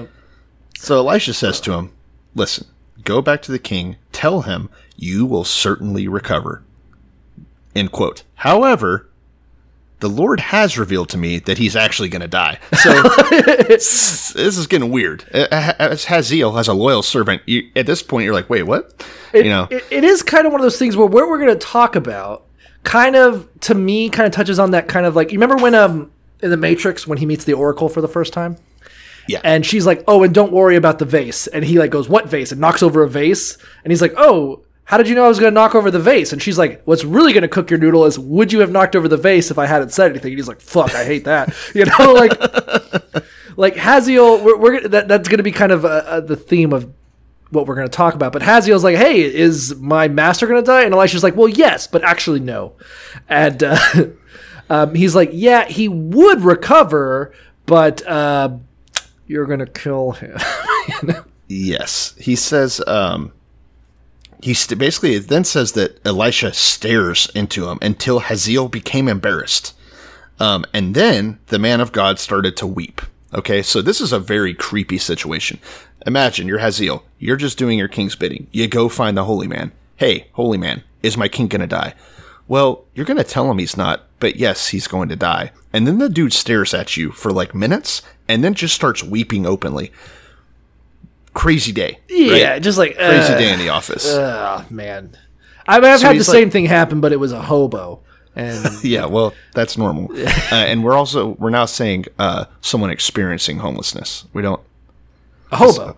So Elisha says to him, Listen, go back to the king, tell him you will certainly recover. End quote. However, the Lord has revealed to me that he's actually going to die. So <laughs> this is getting weird. As Hazael has a loyal servant, you, at this point you're like, wait, what? you know, it, it is kind of one of those things where what we're going to talk about kind of to me kind of touches on that kind of like you remember when um in the matrix when he meets the oracle for the first time Yeah. and she's like oh and don't worry about the vase and he like goes what vase and knocks over a vase and he's like oh how did you know I was going to knock over the vase? And she's like, "What's really going to cook your noodle is would you have knocked over the vase if I hadn't said anything?" And he's like, "Fuck, I hate that." <laughs> You know, like, like Hazael. We're, we're that, that's going to be kind of uh, uh, the theme of what we're going to talk about. But Hazael's like, "Hey, is my master going to die?" And Elisha's like, "Well, yes, but actually no." And uh, <laughs> um, he's like, "Yeah, he would recover, but uh, you're going to kill him." <laughs> Yes, he says. Um, he st- basically it then says that Elisha stares into him until Hazael became embarrassed, um, and then the man of God started to weep. Okay, so this is a very creepy situation. Imagine you're Hazael. You're just doing your king's bidding. You go find the holy man. Hey, holy man, is my king gonna die? Well, you're gonna tell him he's not, but yes, he's going to die. And then the dude stares at you for like minutes, and then just starts weeping openly crazy day. yeah, right? just like crazy uh, day in the office. Oh man, I mean, I've So had the he's same thing happen, but it was a hobo, and <laughs> yeah, well, that's normal. <laughs> uh, and we're also we're now saying uh, someone experiencing homelessness. We don't. a hobo.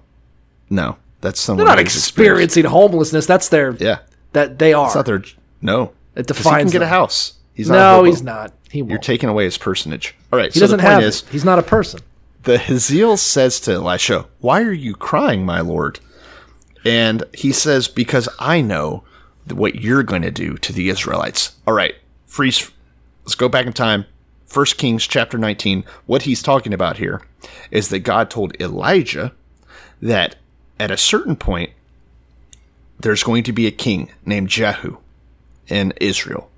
No, that's someone. They're not experiencing homelessness. That's their Yeah, that they are. it's not their. No, It 'Cause he defines can get a house. He's not. a no, hobo. he's not. He You're taking away his personage. All right. he so doesn't the point have is, it. He's not a person. The Hazael says to Elisha, "Why are you crying, my lord?" And he says, "Because I know what you're going to do to the Israelites." All right, freeze. Let's go back in time. First Kings chapter 19. What he's talking about here is that God told Elijah that at a certain point there's going to be a king named Jehu in Israel.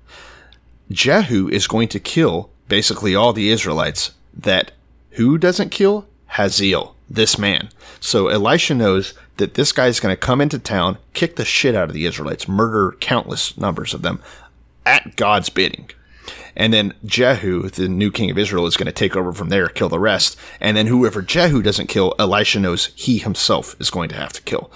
Jehu is going to kill basically all the Israelites that who doesn't kill? Hazael, this man. So Elisha knows that this guy's going to come into town, kick the shit out of the Israelites, murder countless numbers of them at God's bidding. And then Jehu, the new king of Israel, is going to take over from there, kill the rest. And then whoever Jehu doesn't kill, Elisha knows he himself is going to have to kill.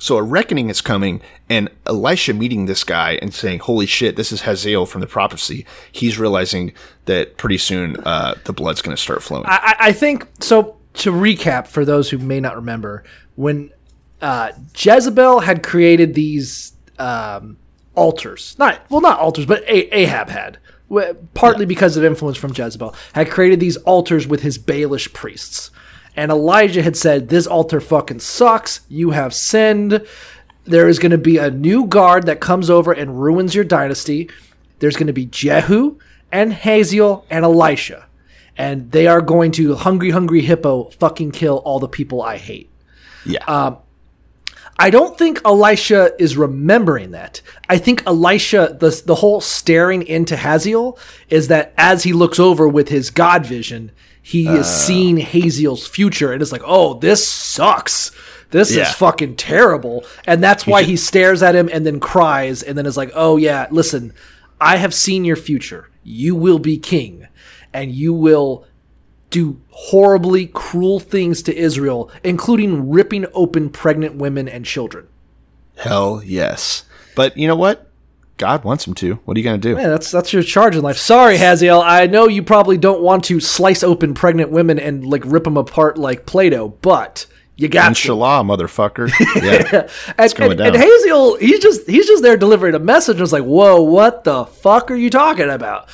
So a reckoning is coming, and Elisha meeting this guy and saying, "Holy shit, this is Hazael from the prophecy." He's realizing that pretty soon uh, the blood's going to start flowing. I, I think so. To recap, for those who may not remember, when uh, Jezebel had created these um, altars, not well, not altars, but Ahab had, partly because of influence from Jezebel, had created these altars with his Baalish priests. And Elijah had said, "This altar fucking sucks. You have sinned. There is going to be a new guard that comes over and ruins your dynasty. There's going to be Jehu and Hazael and Elisha." and they are going to hungry hungry hippo fucking kill all the people I hate. yeah, um, I don't think Elisha is remembering that. I think Elisha the the whole staring into Hazael is that as he looks over with his God vision, he is uh, seeing Hazael's future and is like, "Oh, this sucks. This Yeah. is fucking terrible." And that's why he stares at him and then cries and then is like, "Oh yeah, listen, I have seen your future. You will be king and you will do horribly cruel things to Israel, including ripping open pregnant women and children. hell yes. But you know what? God wants him to. What are you going to do? Yeah, that's that's your charge in life. Sorry, Hazael. I know you probably don't want to slice open pregnant women and like rip them apart like Play-Doh, but You got to. Inshallah, motherfucker. <laughs> Yeah. And, going and, and. Hazael, he's just he's just there delivering a message. It's like, whoa, what the fuck are you talking about?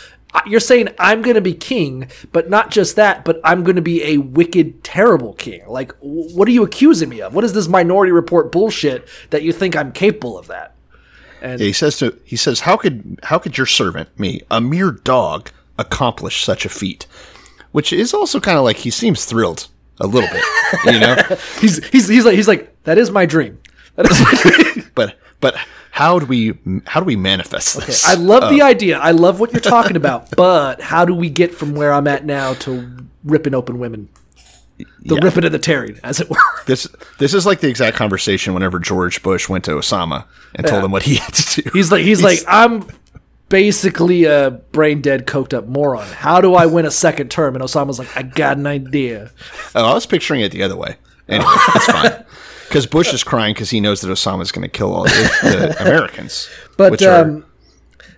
You're saying I'm going to be king, but not just that, but I'm going to be a wicked, terrible king. Like, what are you accusing me of? What is this Minority Report bullshit that you think I'm capable of that? Yeah, he says to he says, "How could how could your servant, me, a mere dog, accomplish such a feat?" Which is also kind of like he seems thrilled a little bit, <laughs> you know. He's he's he's like he's like that is my dream. That is my dream. <laughs> but but how do we how do we manifest this? I love the oh. idea. I love what you're talking <laughs> about. But how do we get from where I'm at now to ripping open women? The Yeah. ripping and the tearing, as it were. This this is like the exact conversation whenever George Bush went to Osama and told him what he had to do. He's like he's, like I'm basically a brain dead, coked up moron. How do I win a second term? And Osama's like, I got an idea. oh, I was picturing it the other way. Anyway, it's fine. <laughs> Because Bush is crying because he knows that Osama's going to kill all the, the <laughs> Americans. But which are- um,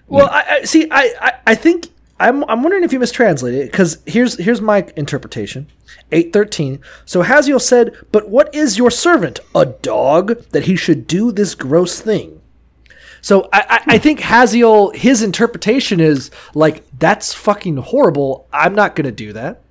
well, I, I see. I, I I think I'm I'm wondering if you mistranslated it because here's here's my interpretation. Eight thirteen. So Hazael said, "But what is your servant? A dog that he should do this gross thing." So I, I, I think Hazael, his interpretation is like that's fucking horrible. I'm not gonna do that.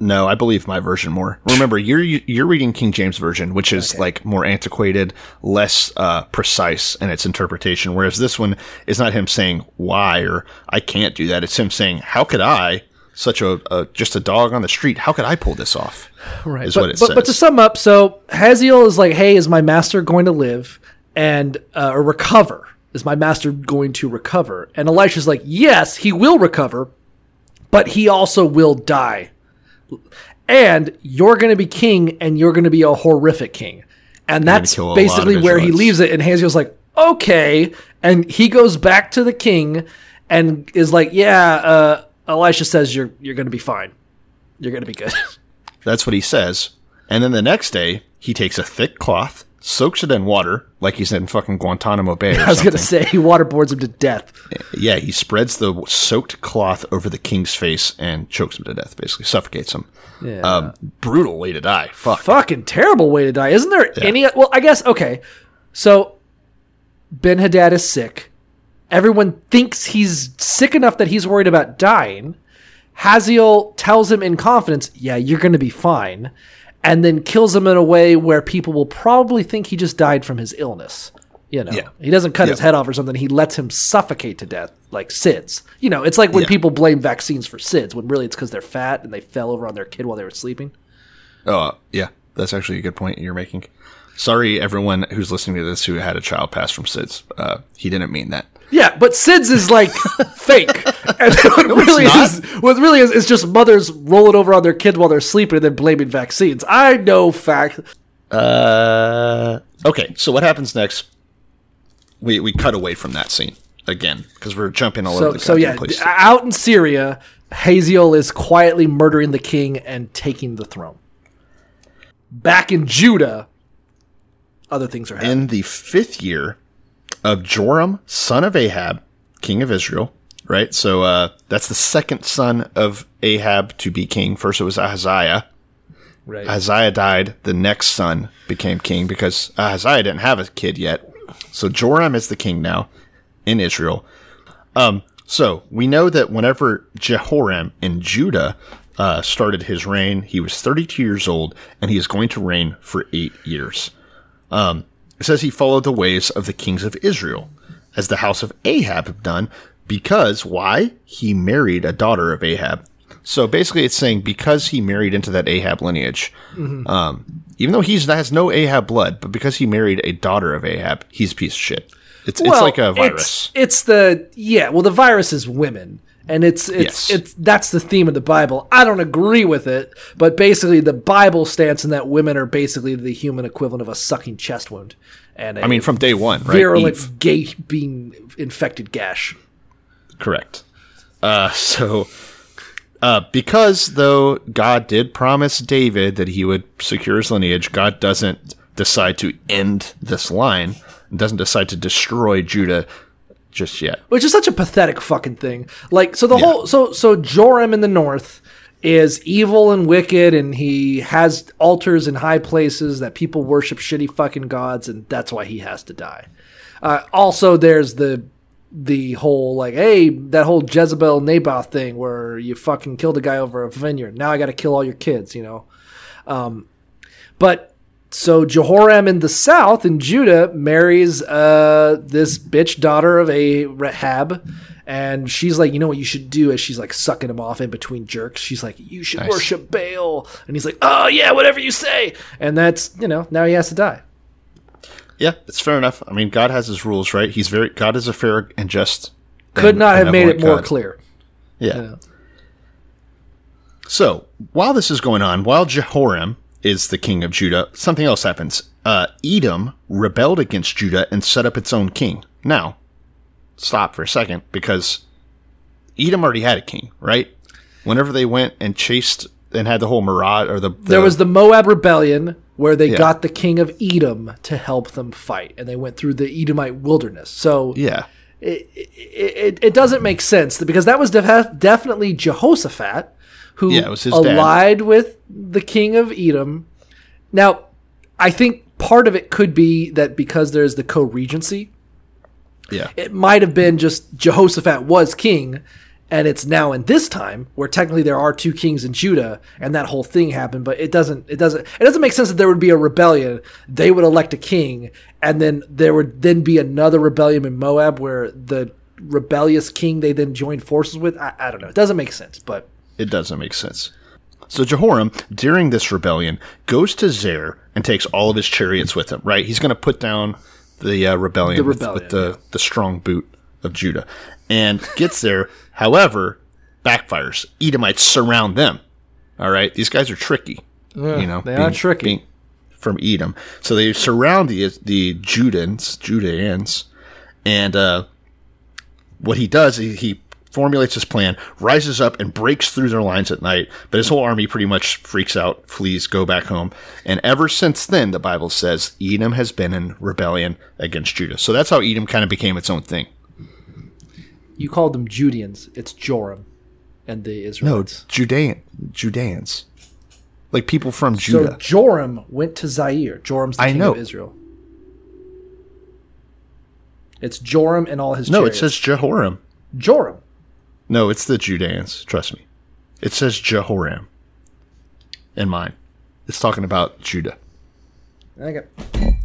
No, I believe my version more. Remember, you're you're reading King James version, which is like more antiquated, less uh, precise in its interpretation. Whereas this one is not him saying why or I can't do that. It's him saying how could I, such a, a just a dog on the street, how could I pull this off? <laughs> Right. Is but, what it but, says. but to sum up, so Hazael is like, hey, is my master going to live and uh, or recover? Is my master going to recover? And Elisha's like, yes, he will recover, but he also will die. And you're going to be king, and you're going to be a horrific king. And that's basically where he leaves it. And Hazael's like, okay. And he goes back to the king and is like, yeah, uh, Elisha says you're you're going to be fine. You're going to be good. <laughs> That's what he says. And then the next day, he takes a thick cloth, soaks it in water, like he's in fucking Guantanamo Bay. Or <laughs> I was going to say he waterboards him to death. Yeah, he spreads the soaked cloth over the king's face and chokes him to death, basically suffocates him. Yeah. Um, brutal way to die. Fuck. Fucking terrible way to die. Isn't there any? Well, I guess okay. So Ben Hadad is sick. Everyone thinks he's sick enough that he's worried about dying. Hazael tells him in confidence, "Yeah, you're going to be fine," and then kills him in a way where people will probably think he just died from his illness. You know, Yeah. he doesn't cut his head off or something. He lets him suffocate to death, like SIDS. You know, it's like when Yeah. people blame vaccines for SIDS, when really it's because they're fat and they fell over on their kid while they were sleeping. Oh, yeah. That's actually a good point you're making. Sorry, everyone who's listening to this who had a child pass from SIDS. Uh, he didn't mean that. Yeah, but SIDS is like <laughs> fake. And <laughs> what really not. is what really is is just mothers rolling over on their kids while they're sleeping and then blaming vaccines. I know fact. Uh, okay, so what happens next? We, we cut away from that scene again because we're jumping all over So the place. so yeah, place. out in Syria, Hazael is quietly murdering the king and taking the throne. Back in Judah, other things are happening. in the fifth year of Joram, son of Ahab, king of Israel. Right, so uh, that's the second son of Ahab to be king. First, it was Ahaziah. right. Ahaziah died. The next son became king because Ahaziah didn't have a kid yet. So Joram is the king now in Israel. Um, so we know that whenever Jehoram in Judah uh, started his reign, he was 32 years old, and he is going to reign for eight years. Um, it says he followed the ways of the kings of Israel, as the house of Ahab have done, because why? He married a daughter of Ahab. So basically, it's saying because he married into that Ahab lineage, um, even though he's has no Ahab blood, but because he married a daughter of Ahab, he's a piece of shit. It's it's like a virus. It's, it's the yeah. Well, the virus is women, and it's it's Yes. it's that's the theme of the Bible. I don't agree with it, but basically the Bible stance in that women are basically the human equivalent of a sucking chest wound. And I mean, from day one, right? virulent Eve. being infected gash. Correct. Uh, <laughs> so, uh, because though God did promise David that he would secure his lineage, God doesn't decide to end this line doesn't decide to destroy Judah just yet. which is such a pathetic fucking thing. Like, so the whole so so Joram in the north is evil and wicked, and he has altars in high places that people worship shitty fucking gods, and that's why he has to die. Uh, also, there's the the whole like, hey, that whole Jezebel Naboth thing where you fucking killed a guy over a vineyard. Now I got to kill all your kids, you know. Um, but so Jehoram in the south in Judah marries uh, this bitch daughter of a Ahab. And she's like, you know what you should do? As she's like sucking him off in between jerks, she's like, you should Nice. worship Baal. And he's like, oh yeah, whatever you say. And that's you know now he has to die. Yeah, it's fair enough. I mean, God has his rules, right? He's very God is a fair and just. Could not have made it more God. clear. Yeah. Yeah. So while this is going on, while Jehoram is the king of Judah, something else happens. Uh, Edom rebelled against Judah and set up its own king. Now, stop for a second because Edom already had a king, right? Whenever they went and chased and had the whole mirage or the, the There was the Moab rebellion where they Yeah. got the king of Edom to help them fight, and they went through the Edomite wilderness. So yeah it, it, it doesn't make sense because that was def- definitely Jehoshaphat who Yeah, his dad. allied with the king of Edom. Now, I think part of it could be that because there's the co-regency, yeah it might have been just Jehoshaphat was king, and it's now in this time where technically there are two kings in Judah, and that whole thing happened. But it doesn't. It doesn't. It doesn't make sense that there would be a rebellion. They would elect a king, and then there would then be another rebellion in Moab where the rebellious king they then joined forces with. I, I don't know. It doesn't make sense, but it doesn't make sense. So Jehoram, during this rebellion, goes to Zair and takes all of his chariots with him. Right, he's going to put down the uh, rebellion, The with, rebellion, with the the strong boot of Judah, and gets there. <laughs> However, backfires. Edomites surround them. All right, these guys are tricky. you know, they are tricky. from Edom. So they surround the the Judans, Judeans, and uh, what he does, he, he formulates his plan, rises up and breaks through their lines at night. But his whole army pretty much freaks out, flees, go back home. And ever since then, the Bible says Edom has been in rebellion against Judah. So that's how Edom kind of became its own thing. you called them Judeans. It's Joram and the Israelites. No. Judean, Judeans, like people from Judah. so Joram went to Zair. Joram's the I king know. of Israel. It's Joram and all his no, it says Jehoram. Joram. No, it's the Judeans. Trust me. It says Jehoram. In mine, it's talking about Judah. Okay.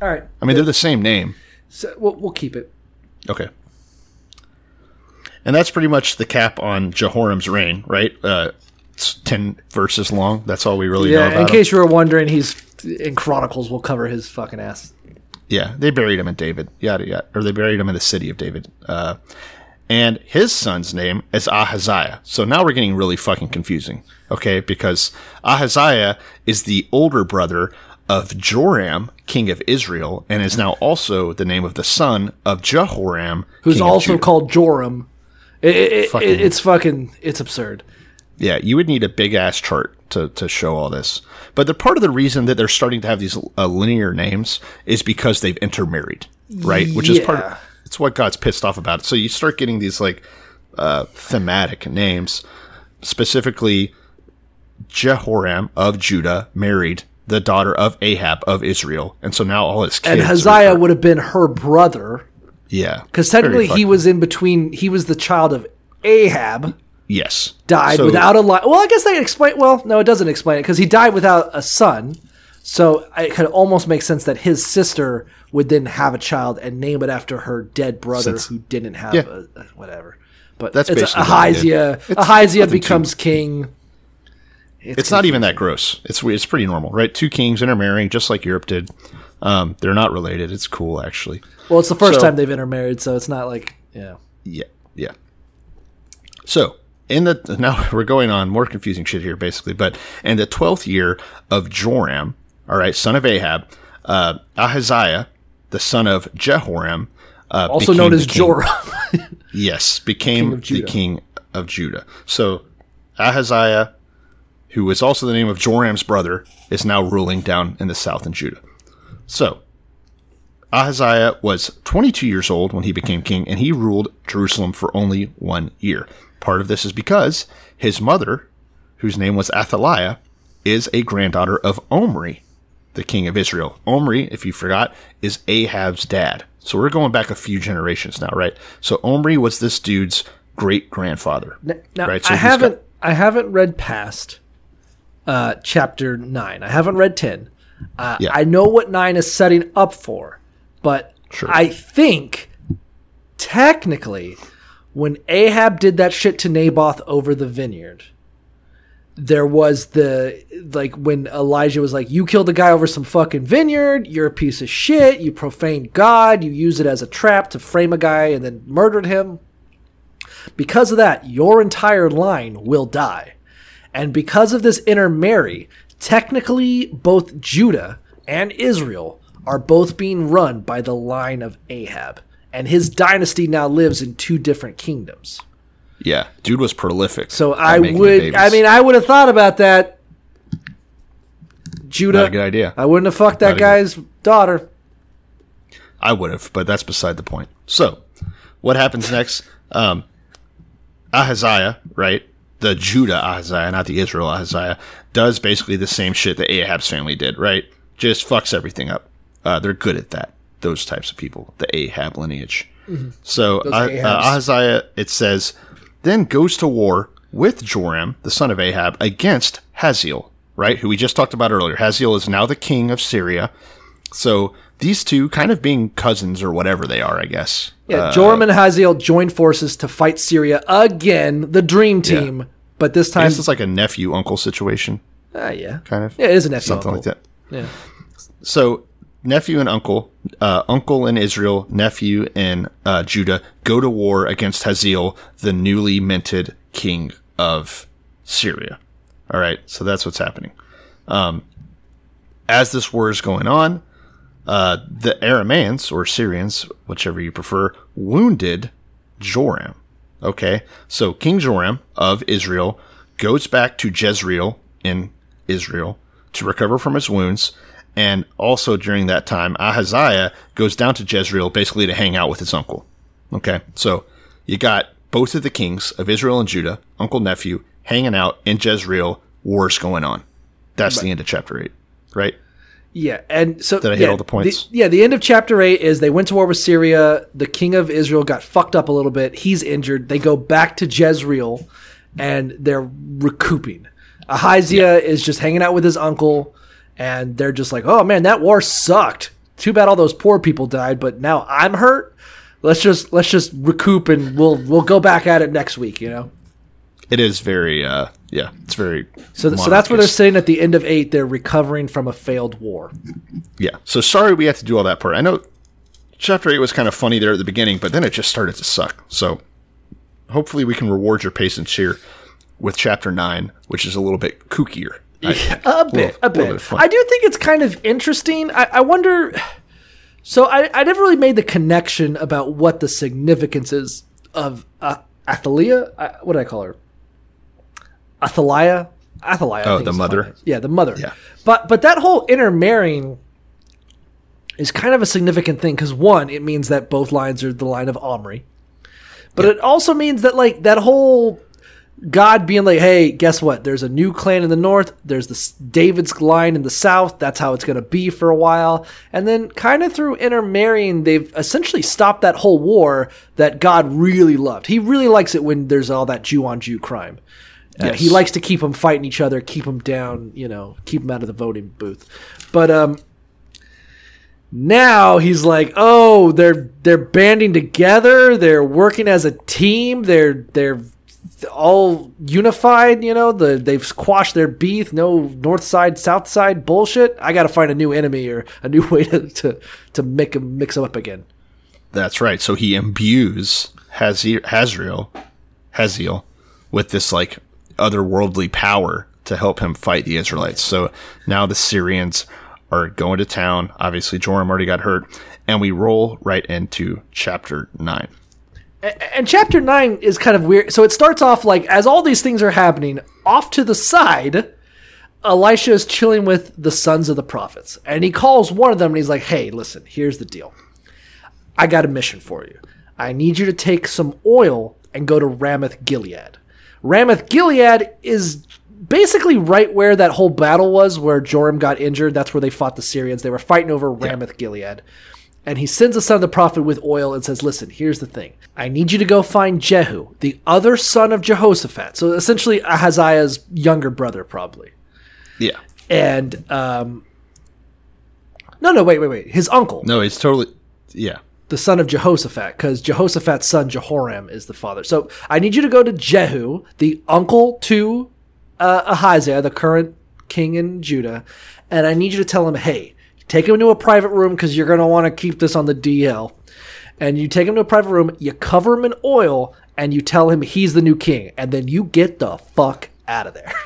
All right. I mean, they're the same name. So we'll, we'll keep it. Okay. And that's pretty much the cap on Jehoram's reign, right? Uh, it's 10 verses long. That's all we really know about. Yeah. In him. case you were wondering, he's in Chronicles. We'll cover his fucking ass. Yeah, they buried him in David, yada yada, or they buried him in the city of David. Uh, and his son's name is Ahaziah. So now we're getting really fucking confusing, okay? Because Ahaziah is the older brother of Joram, king of Israel, and is now also the name of the son of Jehoram, Who's also called Joram. It, it, it- it's fucking. It's absurd. Yeah, you would need a big ass chart to, to show all this. But the part of the reason that they're starting to have these uh, linear names is because they've intermarried, right? Which is part of it's what God's pissed off about. So you start getting these like uh, thematic names, specifically Jehoram of Judah married the daughter of Ahab of Israel, and so now all his kids. And Haziah would have been her brother yeah, because technically he was in between. He was the child of Ahab. yes Died So- without a line. Well, I guess they explain. Well, no, it doesn't explain it because he died without a son. So it could almost make sense that his sister would then have a child and name it after her dead brother Since- who didn't have Yeah. a, a- whatever. But That's it's basically what they did. Ahaziah. It's Ahaziah too- becomes king. it's not even that gross. It's it's pretty normal, right? Two kings intermarrying, just like Europe did. Um, they're not related. It's cool, actually. Well, it's the first So- time they've intermarried, so it's not like yeah. Yeah, yeah. So in the now <laughs> we're going on more confusing shit here, basically. But in the twelfth year of Joram, all right, son of Ahab, uh, Ahaziah, the son of Jehoram, uh, Also known as king- Joram. <laughs> Yes, became of the king of Judah. So Ahaziah, who was also the name of Joram's brother, is now ruling down in the south in Judah. So Ahaziah was 22 years old when he became king, and he ruled Jerusalem for only one year. Part of this is because his mother, whose name was Athaliah, is a granddaughter of Omri, the king of Israel. Omri, if you forgot, is Ahab's dad. So we're going back a few generations now, right? So Omri was this dude's great grandfather. Right? So I he's got- haven't I haven't read past uh, chapter nine. I haven't read ten. Uh, Yeah. I know what nine is setting up for, but Sure. I think technically, when Ahab did that shit to Naboth over the vineyard, there was the like when Elijah was like, "You killed a guy over some fucking vineyard. You're a piece of shit. You profaned God. You use it as a trap to frame a guy and then murdered him." Because of that, your entire line will die. And because of this intermarry, technically both Judah and Israel are both being run by the line of Ahab. And his dynasty now lives in two different kingdoms. Yeah, dude was prolific. So I would. I mean, I would have thought about that. Judah, Not a good idea. I wouldn't have fucked that a good- guy's daughter. I would have, but that's beside the point. So, what happens next? Um, Ahaziah, right? The Judah Ahaziah, not the Israel Ahaziah, does basically the same shit that Ahab's family did, right? Just fucks everything up. Uh, they're good at that. Those types of people, the Ahab lineage. So uh, uh, Ahaziah, it says, then goes to war with Joram, the son of Ahab, against Hazael, right? Who we just talked about earlier. Hazael is now the king of Syria. So these two kind of being cousins or whatever they are, I guess. Yeah, Uh, Joram and Hazael joined forces to fight Syria again, the dream team. But this I time, guess it's like a nephew uncle situation, ah, yeah, kind of. yeah, it is a nephew Something uncle. like that. Yeah. So nephew and uncle, uh, uncle in Israel, nephew in uh, Judah, go to war against Hazael, the newly minted king of Syria. All right, so that's what's happening. Um, as this war is going on, uh, the Arameans or Syrians, whichever you prefer, wounded Joram. Okay, so King Joram of Israel goes back to Jezreel in Israel to recover from his wounds. And also during that time, Ahaziah goes down to Jezreel basically to hang out with his uncle. Okay, so you got both of the kings of Israel and Judah, uncle nephew, hanging out in Jezreel, wars going on. That's the end of chapter 8, right? Yeah, and so Did I hit yeah, all the points? yeah, the end of chapter eight is they went to war with Syria. The king of Israel got fucked up a little bit. He's injured. They go back to Jezreel, and they're recouping. Ahaziah is just hanging out with his uncle, and they're just like, "Oh man, that war sucked. Too bad all those poor people died, but now I'm hurt. Let's just let's just recoup, and we'll we'll go back at it next week." You know. It is very, uh, yeah, it's very. So, so that's where they're saying at the end of eight, they're recovering from a failed war. Yeah. So sorry we had to do all that part. I know chapter 8 was kind of funny there at the beginning, but then it just started to suck. So hopefully we can reward your patience here with chapter 9, which is a little bit kookier. I. A bit, little- a bit. of fun. I do think it's kind of interesting. I, I wonder. So I, I never really made the connection about what the significance is of uh, Athaliah. I, what did I call her? Athaliah. Athaliah. I Oh, the mother? fine. Yeah, the mother. Yeah. But but that whole intermarrying is kind of a significant thing because one, it means that both lines are the line of Omri, but it also means that like that whole God being like, hey, guess what? There's a new clan in the north. There's this David's line in the south. That's how it's going to be for a while. And then, kind of through intermarrying, they've essentially stopped that whole war that God really loved. He really likes it when there's all that Jew on Jew crime. Uh, He likes to keep them fighting each other, keep them down, you know, keep them out of the voting booth. But um, now he's like, oh, they're they're banding together. They're working as a team. They're they're all unified. You know, the they've squashed their beef. No north side, south side bullshit. I got to find a new enemy or a new way to to, to make them mix them up again. That's right. So he imbues Hazriel, Hazael, with this like otherworldly power to help him fight the Israelites. So now the Syrians are going to town. Obviously, Joram already got hurt, and we roll right into chapter nine. And chapter 9 is kind of weird so it starts off like as all these things are happening off to the side elisha is chilling with the sons of the prophets and he calls one of them and he's like hey listen here's the deal i got a mission for you i need you to take some oil and go to ramoth gilead ramoth gilead is basically right where that whole battle was, where Joram got injured. That's where they fought the Syrians. They were fighting over Ramoth Gilead. And he sends the son of the prophet with oil and says, Listen, here's the thing. I need you to go find Jehu, the other son of Jehoshaphat. So essentially, Ahaziah's younger brother, probably. Yeah. And, um, no, no, wait, wait, wait. His uncle, No, it's totally. Yeah. the son of Jehoshaphat, because Jehoshaphat's son Jehoram is the father. So I need you to go to Jehu, the uncle to uh, Ahaziah, the current king in Judah, and I need you to tell him, hey, take him to a private room because you're going to want to keep this on the DL. And you take him to a private room, you cover him in oil, and you tell him he's the new king, and then you get the fuck out of there. <laughs>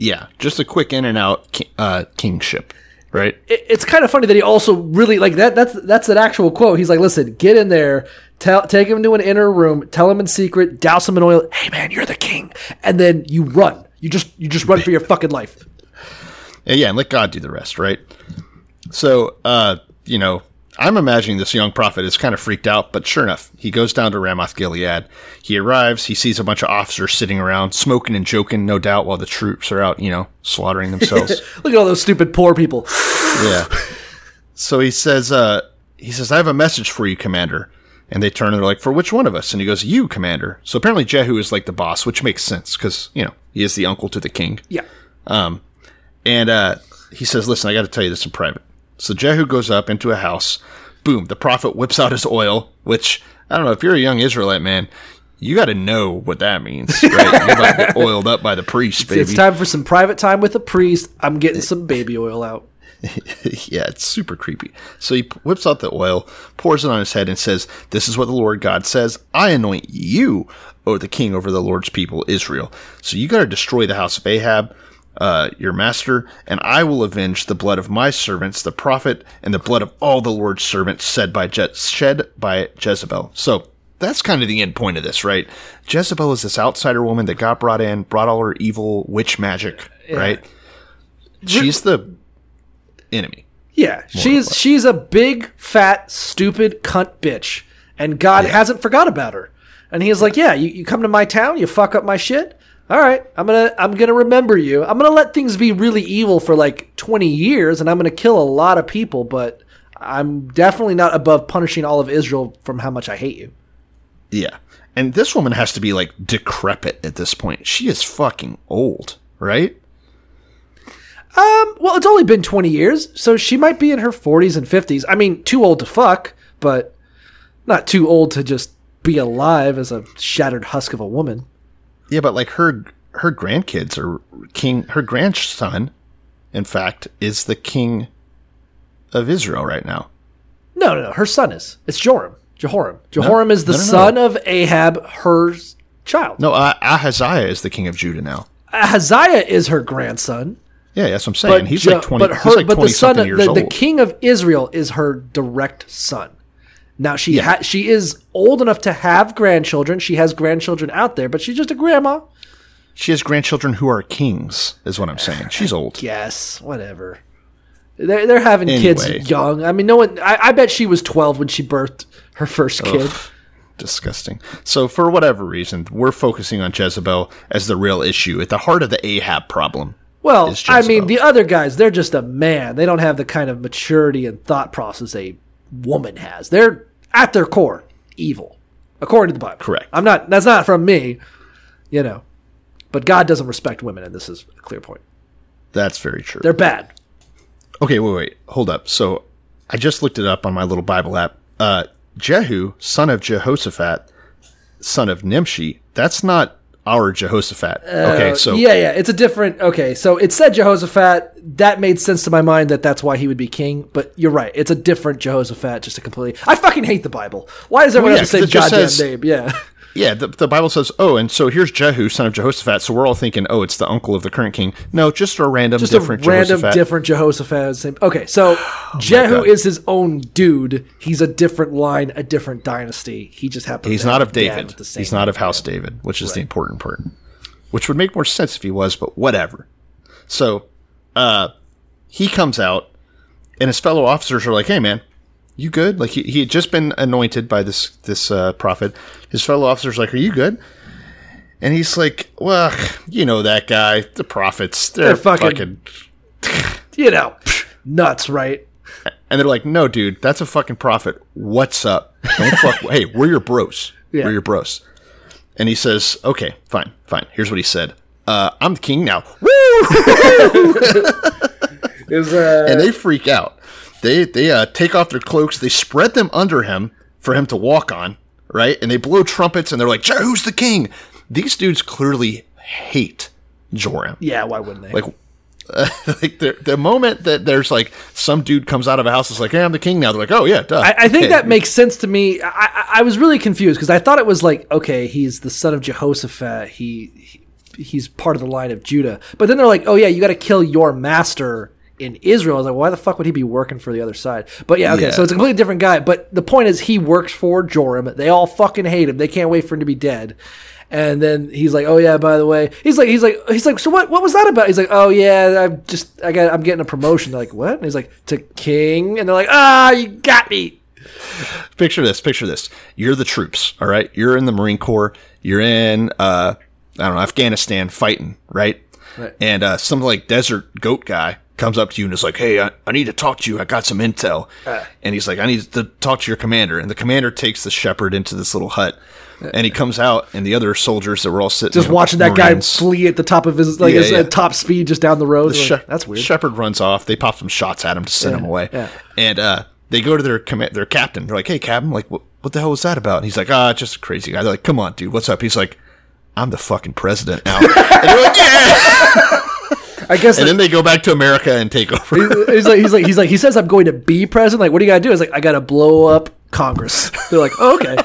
Yeah. Just a quick in and out ki- uh, kingship, right? it- it's kind of funny that he also really like that. That's that's an actual quote. He's like, "Listen, get in there, tell, take him to an inner room, tell him in secret, douse him in oil. Hey, man, you're the king, and then you run. You just you just run for your fucking life." Yeah, and let God do the rest, right? So, uh, you know, I'm imagining this young prophet is kind of freaked out, but sure enough, he goes down to Ramoth Gilead. He arrives, he sees a bunch of officers sitting around, smoking and joking, no doubt, while the troops are out, you know, slaughtering themselves. <laughs> Look at all those stupid poor people. yeah. So he says, uh, he says, I have a message for you, Commander. And they turn and they're like, for which one of us? And he goes, you, Commander. So apparently Jehu is like the boss, which makes sense because, you know, he is the uncle to the king. Yeah, And uh, he says, Listen, I got to tell you this in private. So Jehu goes up into a house. Boom. The prophet whips out his oil, which I don't know if you're a young Israelite man, you got to know what that means, right? You're about to get oiled up by the priest, baby. it's time for some private time with a priest. I'm getting some baby oil out. <laughs> yeah, it's super creepy. So he whips out the oil, pours it on his head, and says, This is what the Lord God says I anoint you, O the king over the Lord's people, Israel. So you got to destroy the house of Ahab, uh, your master, and I will avenge the blood of my servants, the prophet, and the blood of all the Lord's servants shed by, Je- shed by Jezebel. So that's kind of the end point of this, right? Jezebel is this outsider woman that got brought in, brought all her evil witch magic, right? She's the enemy. Yeah, she's she's a big, fat, stupid cunt bitch, and God hasn't forgot about her. And he's like, "Yeah, you, you come to my town, you fuck up my shit. All right, I'm gonna I'm gonna remember you. I'm gonna let things be really evil for like 20 years, and I'm gonna kill a lot of people, but I'm definitely not above punishing all of Israel from how much I hate you." Yeah. And this woman has to be like decrepit at this point. She is fucking old, right? Um, well, it's only been 20 years, so she might be in her 40s and 50s. I mean, too old to fuck, but not too old to just be alive as a shattered husk of a woman. Yeah, but like her her grandkids are king her grandson, in fact, is the king of Israel right now. No, no, no. Her son is. It's Joram. Jehoram. Jehoram is the no, no, no. son of Ahab, her child. No, uh, Ahaziah is the king of Judah now. Ahaziah is her grandson. Yeah, that's what I'm saying. he's Je- like twenty. But her, like but the son, of, the, the king of Israel is her direct son. Now she Yeah. ha- she is old enough to have grandchildren. She has grandchildren out there, but she's just a grandma. She has grandchildren who are kings, is what I'm saying. She's old. <laughs> Yes, whatever. They're they're having Anyway. kids young. I mean, no one. I, I bet she was twelve when she birthed her first kid. Disgusting. So, for whatever reason, we're focusing on Jezebel as the real issue at the heart of the Ahab problem. Well, I mean, the other guys, they're just a man. They don't have the kind of maturity and thought process a woman has. They're at their core evil, according to the Bible. Correct. I'm not. That's not from me, you know. But God doesn't respect women, and this is a clear point. That's very true. They're bad. Okay, wait, wait, hold up. So I just looked it up on my little Bible app. Uh, Jehu, son of Jehoshaphat, son of Nimshi. That's not our Jehoshaphat. okay, so Uh, yeah, yeah, it's a different. Okay, so it said Jehoshaphat. That made sense to my mind that that's why he would be king. But you're right. It's a different Jehoshaphat. Just a completely. I fucking hate the Bible. Why does everyone Well, have to yeah, say 'cause it just goddamn says- name? Yeah. <laughs> yeah, the, the Bible says, oh, and so here's Jehu, son of Jehoshaphat. So we're all thinking, oh, it's the uncle of the current king. No, just a random, just different a random Jehoshaphat. different Jehoshaphat. Same. Okay, so <gasps> Jehu is his own dude. He's a different line, a different dynasty. He just happens. He's to not of David. He's not of. House David, which is the important part. Which would make more sense if he was, but whatever. So, uh, he comes out, and his fellow officers are like, "Hey, man, you good?" Like he, he had just been anointed by this this uh, prophet. His fellow officers like, "Are you good?" And he's like, well, you know that guy, the prophets, they're, They're fucking- fucking <laughs> You know, nuts, right? And they're like, no, dude, that's a fucking prophet. What's up? Don't fuck. <laughs> hey, we're your bros. Yeah. We're your bros. And he says, okay, fine, fine. Here's what he said. Uh, I'm the king now. <laughs> Woo! Is uh, and they freak out. They they uh, take off their cloaks. They spread them under him for him to walk on, right? And they blow trumpets, and they're like, "Who's the king?" These dudes clearly hate Joram. yeah, why wouldn't they? Like, <laughs> like the, the moment that there's like some dude comes out of a house, it's like, "Hey, I'm the king now." They're like, "Oh yeah, duh." I, I think that makes sense to me. I, I, I was really confused because I thought it was like, okay, he's the son of Jehoshaphat. He, he he's part of the line of Judah. But then they're like, oh yeah, you got to kill your master in Israel. I was like, why the fuck would he be working for the other side? But yeah, okay, Yeah. so it's a completely different guy. But the point is, he works for Joram. They all fucking hate him. They can't wait for him to be dead. And then he's like, "Oh yeah, by the way," he's like, "He's like, he's like, so what? What was that about?" He's like, "Oh yeah, I'm just, I got, I'm getting a promotion." They're like, "What?" And he's like, "To king," and they're like, "Ah, you got me." picture this picture this you're the troops all right you're in the marine corps you're in uh i don't know afghanistan fighting right, Right. and uh some like desert goat guy comes up to you and is like hey i, I need to talk to you i got some intel and he's like i need to talk to your commander and the commander takes the shepherd into this little hut and he comes out and the other soldiers that were all sitting Just watching that guy Marines, flee at the top of his, like Yeah, his yeah. at top speed, just down the road. the Like, That's weird. Shepherd runs off. They pop some shots at him to send Yeah, him away. And uh, they go to their comm- their captain. They're like, "Hey, captain, like, what, what the hell was that about?" And he's like, "Ah, just a crazy guy." They're like, "Come on, dude, what's up?" He's like, "I'm the fucking president now." <laughs> and they're like, "Yeah!" I guess. And then they go back to America and take over. he's like, he's like, he's like, he says, "I'm going to be president." Like, what do you got to do? He's like, "I got to blow up Congress." They're like, oh, "Okay,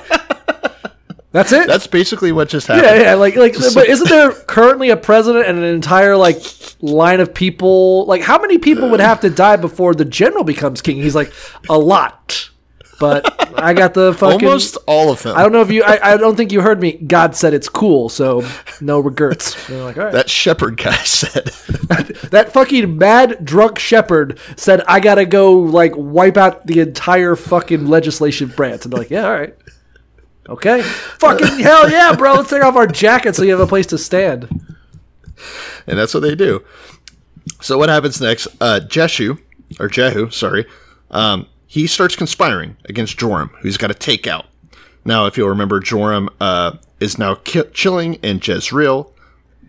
that's it." That's basically what just happened. yeah, yeah, like, like, but <laughs> isn't there currently a president and an entire like line of people? Like, how many people would have to die before the general becomes king? He's like, a lot. But I got the <laughs> fucking. Almost all of them. I don't know if you. I, I don't think you heard me. God said it's cool, so no regrets. <laughs> They're like, all right. that shepherd guy <laughs> said. That fucking mad drunk shepherd said, "I gotta go like wipe out the entire fucking legislative branch." And they're like, "Yeah, all right, okay, fucking hell yeah, bro. Let's take off our jackets so you have a place to stand." and that's what they do. So what happens next? Uh, Jeshu or Jehu, sorry, um, he starts conspiring against Joram, who's got a takeout. Now, if you'll remember, Joram uh, is now ki- chilling in Jezreel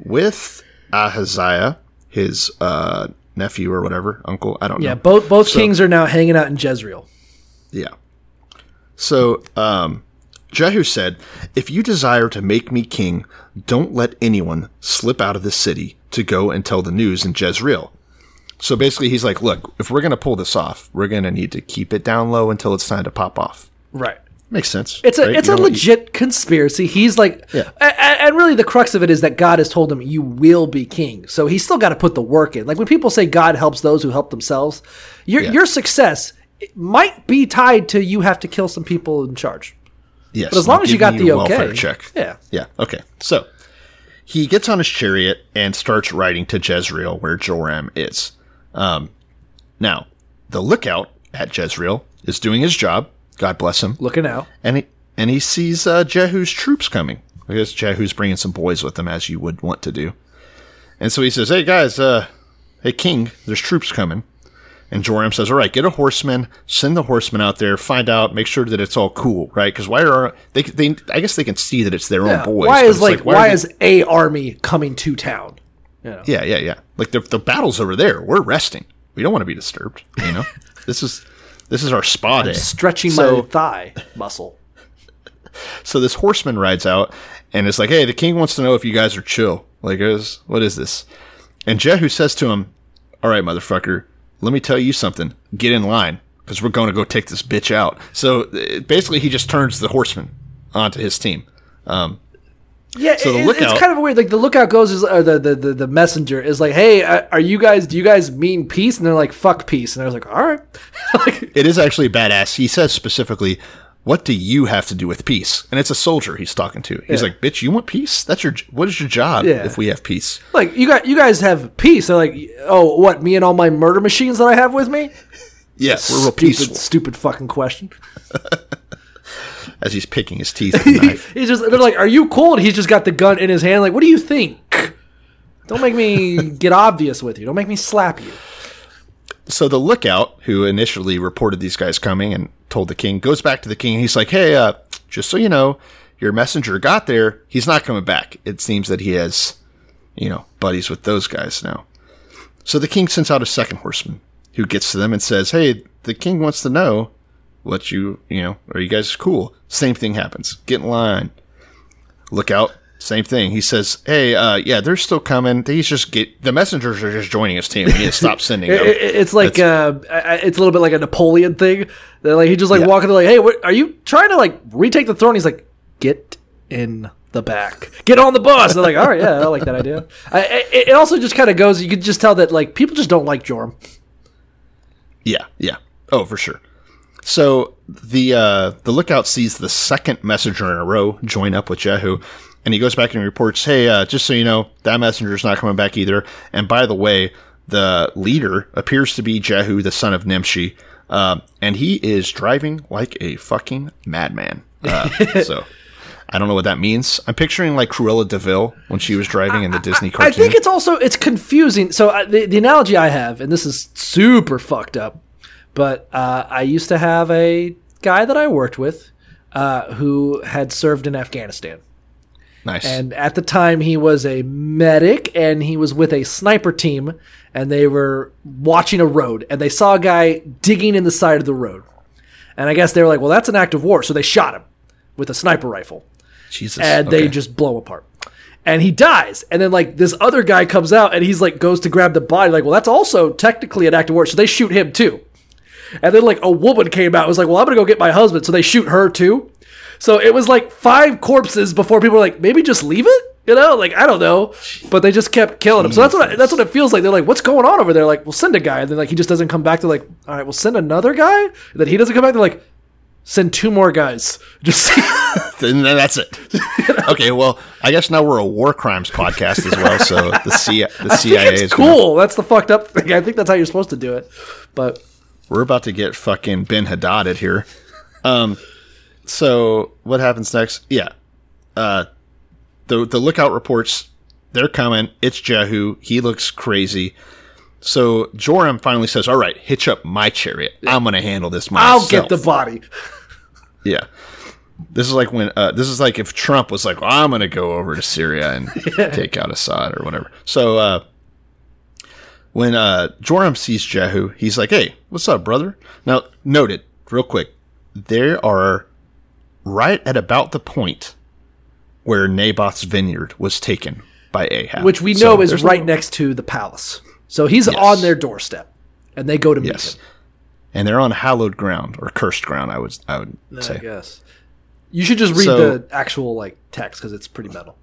with Ahaziah, his uh, nephew or whatever, uncle. I don't Yeah, know. Yeah, both both So- kings are now hanging out in Jezreel. Yeah. So, um, Jehu said, If you desire to make me king, don't let anyone slip out of the city to go and tell the news in Jezreel. So basically, he's like, Look, if we're going to pull this off, we're going to need to keep it down low until it's time to pop off. Right. Makes sense. It's a right? it's You a legit conspiracy. He's like, Yeah. and really the crux of it is that God has told him you will be king. So he's still got to put the work in. Like when people say God helps those who help themselves, your Yeah. your success might be tied to you have to kill some people in charge. Yes, But as long as you got the okay. check. Yeah. Yeah. Okay. So he gets on his chariot and starts riding to Jezreel, where Joram is. Um, now, the lookout at Jezreel is doing his job. God bless him. Looking out. And he and he sees uh, Jehu's troops coming. I guess Jehu's bringing some boys with him, as you would want to do. And so he says, "Hey guys, uh, hey king, there's troops coming." And Joram says, "All right, get a horseman, send the horseman out there, find out, make sure that it's all cool, right? Because why are they? They I guess they can see that it's their Yeah. own boys. why is like, are why they- is a army coming to town? Yeah yeah yeah like the the battle's over there. We're resting. We don't want to be disturbed. You know, <laughs> this is this is our spa day. Stretching So- my thigh muscle. <laughs> So this horseman rides out and is like, "Hey, the king wants to know if you guys are chill. Like, is what is this?" And Jehu says to him, "All right, motherfucker, let me tell you something. Get in line because we're going to go take this bitch out." So uh, basically, he just turns the horseman onto his team. Um, Yeah, So the it- it's kind of weird. Like the lookout goes is or the, the the messenger is like, "Hey, are you guys? Do you guys mean peace?" And they're like, "Fuck peace." And I was like, "All right." <laughs> like, it is actually badass. He says specifically, "What do you have to do with peace?" And it's a soldier he's talking to. He's Yeah. like, "Bitch, you want peace? That's your. What is your job Yeah. if we have peace?" like you got you guys have peace. They're like, "Oh, what? Me and all my murder machines that I have with me?" Yeah, we're real stupid, peaceful. stupid fucking question. <laughs> as he's picking his teeth with. <laughs> He's just they're like, "Are you cold?" He's just got the gun in his hand. Like, what do you think? Don't make me <laughs> get obvious with you. Don't make me slap you. so the lookout, who initially reported these guys coming and told the king, goes back to the king. And he's like, "Hey, uh, just so you know, your messenger got there. He's not coming back. It seems that he has, you know, buddies with those guys now." So the king sends out a second horseman who gets to them and says, "Hey, the king wants to know what you, you know, are you guys cool?" Same thing happens. Get in line. Look out. Same thing. He says, "Hey, uh, yeah, they're still coming. He's just get the messengers are just joining his team. We need to stop <laughs> sending them." it's like uh, it's a little bit like a Napoleon thing. They're like he just like Yeah. walking. Like, "Hey, what, are you trying to like retake the throne?" He's like, "Get in the back. Get on the bus." They're like, "All right, yeah, I like that idea." I, it, it also just kind of goes. You could just tell that like people just don't like Joram. Yeah, yeah. Oh, for sure. So the uh, the lookout sees the second messenger in a row join up with Jehu, and he goes back and reports, "Hey, uh, just so you know, that messenger's not coming back either. And by the way, the leader appears to be Jehu, the son of Nimshi, uh, and he is driving like a fucking madman." Uh, <laughs> so. I don't know what that means. I'm picturing like Cruella de Vil when she was driving in the Disney cartoon. I think it's also it's confusing. So uh, the the analogy I have, and this is super fucked up, but uh, I used to have a guy that I worked with uh, who had served in Afghanistan. nice. And at the time, he was a medic and he was with a sniper team and they were watching a road and they saw a guy digging in the side of the road. And I guess they were like, well, that's an act of war. So they shot him with a sniper rifle Jesus. and they just blow apart. And he dies. And then, like, this other guy comes out and he's like, goes to grab the body. Like, well, that's also technically an act of war. So they shoot him too. And then, like, a woman came out was like, well, I'm going to go get my husband. So they shoot her too. So it was like five corpses before people were like, maybe just leave it? You know, like I don't know, but they just kept killing him. So that's what I, that's what it feels like. They're like, "What's going on over there?" Like, "We'll send a guy," and then like he just doesn't come back. They're like, "All right, we'll send another guy." And then he doesn't come back. They're like, "Send two more guys." <laughs> Just <laughs> then that's it. <laughs> okay, well, I guess now we're a war crimes podcast as well. So the, C- the CIA is gonna- cool. That's the fucked up thing. I think that's how you're supposed to do it. But we're about to get fucking Ben Haddaded here. Um, so what happens next? Yeah, uh, the the lookout reports they're coming. It's Jehu. He looks crazy. So Joram finally says, "All right, hitch up my chariot. I'm gonna handle this myself." I'll get the body. <laughs> Yeah. This is like when uh, this is like if Trump was like, well, I'm going to go over to Syria and <laughs> take out Assad or whatever. So uh, when uh, Joram sees Jehu, he's like, "Hey, what's up, brother?" Now, noted real quick, there are right at about the point where Naboth's vineyard was taken by Ahab, which we So know is right next to the palace. So he's Yes. on their doorstep, and they go to meet Yes, him. and they're on hallowed ground or cursed ground. I would I would I say. guess you should just read So- the actual like text because it's pretty metal.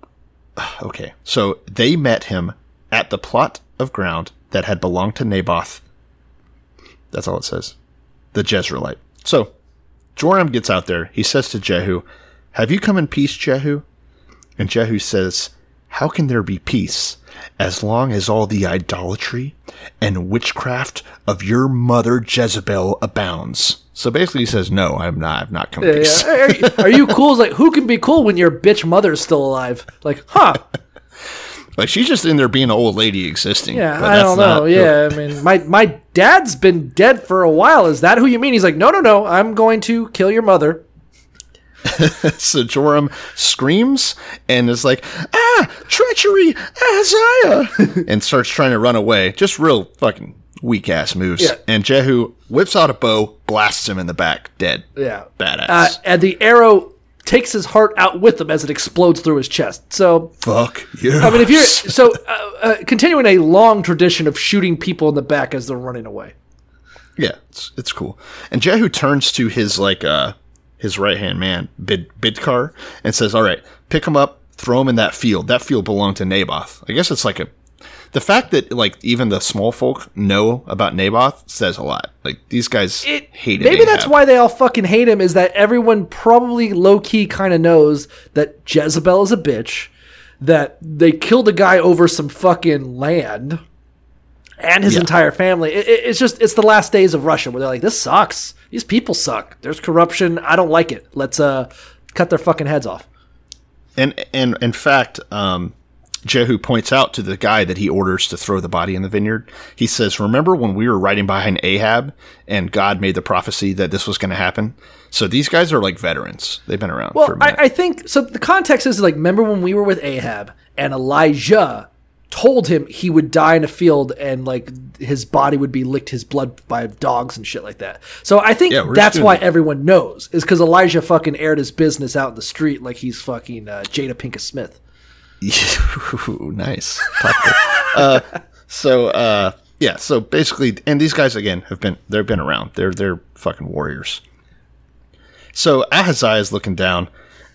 <sighs> Okay, so they met him at the plot of ground that had belonged to Naboth. That's all it says. The Jezreelite. So Joram gets out there. He says to Jehu, Have you come in peace, Jehu? And Jehu says, How can there be peace as long as all the idolatry and witchcraft of your mother Jezebel abounds? So basically, he says, No, I'm not. I've not come in Yeah, peace. yeah. Are, you, are you <laughs> cool? It's like who can be cool when your bitch mother's still alive? Like, huh? Like she's just in there being an old lady existing. Yeah, I don't know. Yeah, I mean, my my dad's been dead for a while. Is that who you mean? He's like, no, no, no. I'm going to kill your mother. <laughs> So Joram screams and is like, ah, treachery, Ahaziah, <laughs> and starts trying to run away. Just real fucking weak ass moves. Yeah. And Jehu whips out a bow, blasts him in the back, dead. Yeah, Badass. Uh, and the arrow takes his heart out with him as it explodes through his chest. So Fuck you. I mean, if you're so uh, uh, continuing a long tradition of shooting people in the back as they're running away. Yeah, it's, it's cool. And Jehu turns to his like uh his right hand man, Bid Bidkar, and says, "All right, pick him up, throw him in that field. That field belonged to Naboth. I guess it's like a the fact that like even the small folk know about Naboth says a lot. Like these guys It, hated. maybe that's why they all fucking hate him. Is that everyone probably low key kind of knows that Jezebel is a bitch, that they killed a guy over some fucking land, and his Yeah. entire family. It, it- it's just it's the last days of Russia where they're like, this sucks. These people suck. There's corruption. I don't like it. Let's uh cut their fucking heads off. And and in fact, um, Jehu points out to the guy that he orders to throw the body in the vineyard. He says, "Remember when we were riding behind Ahab and God made the prophecy that this was going to happen?" So these guys are like veterans. They've been around for Well. I, I think so. The context is like, remember when we were with Ahab and Elijah told him he would die in a field and like his body would be licked his blood by dogs and shit like that. So I think Yeah, that's why doing- everyone knows is because Elijah fucking aired his business out in the street like he's fucking uh, Jada Pinkett Smith. <laughs> Nice. Uh, so uh, yeah, so basically, and these guys again have been they've been around. They're they're fucking warriors. So Ahaziah is looking down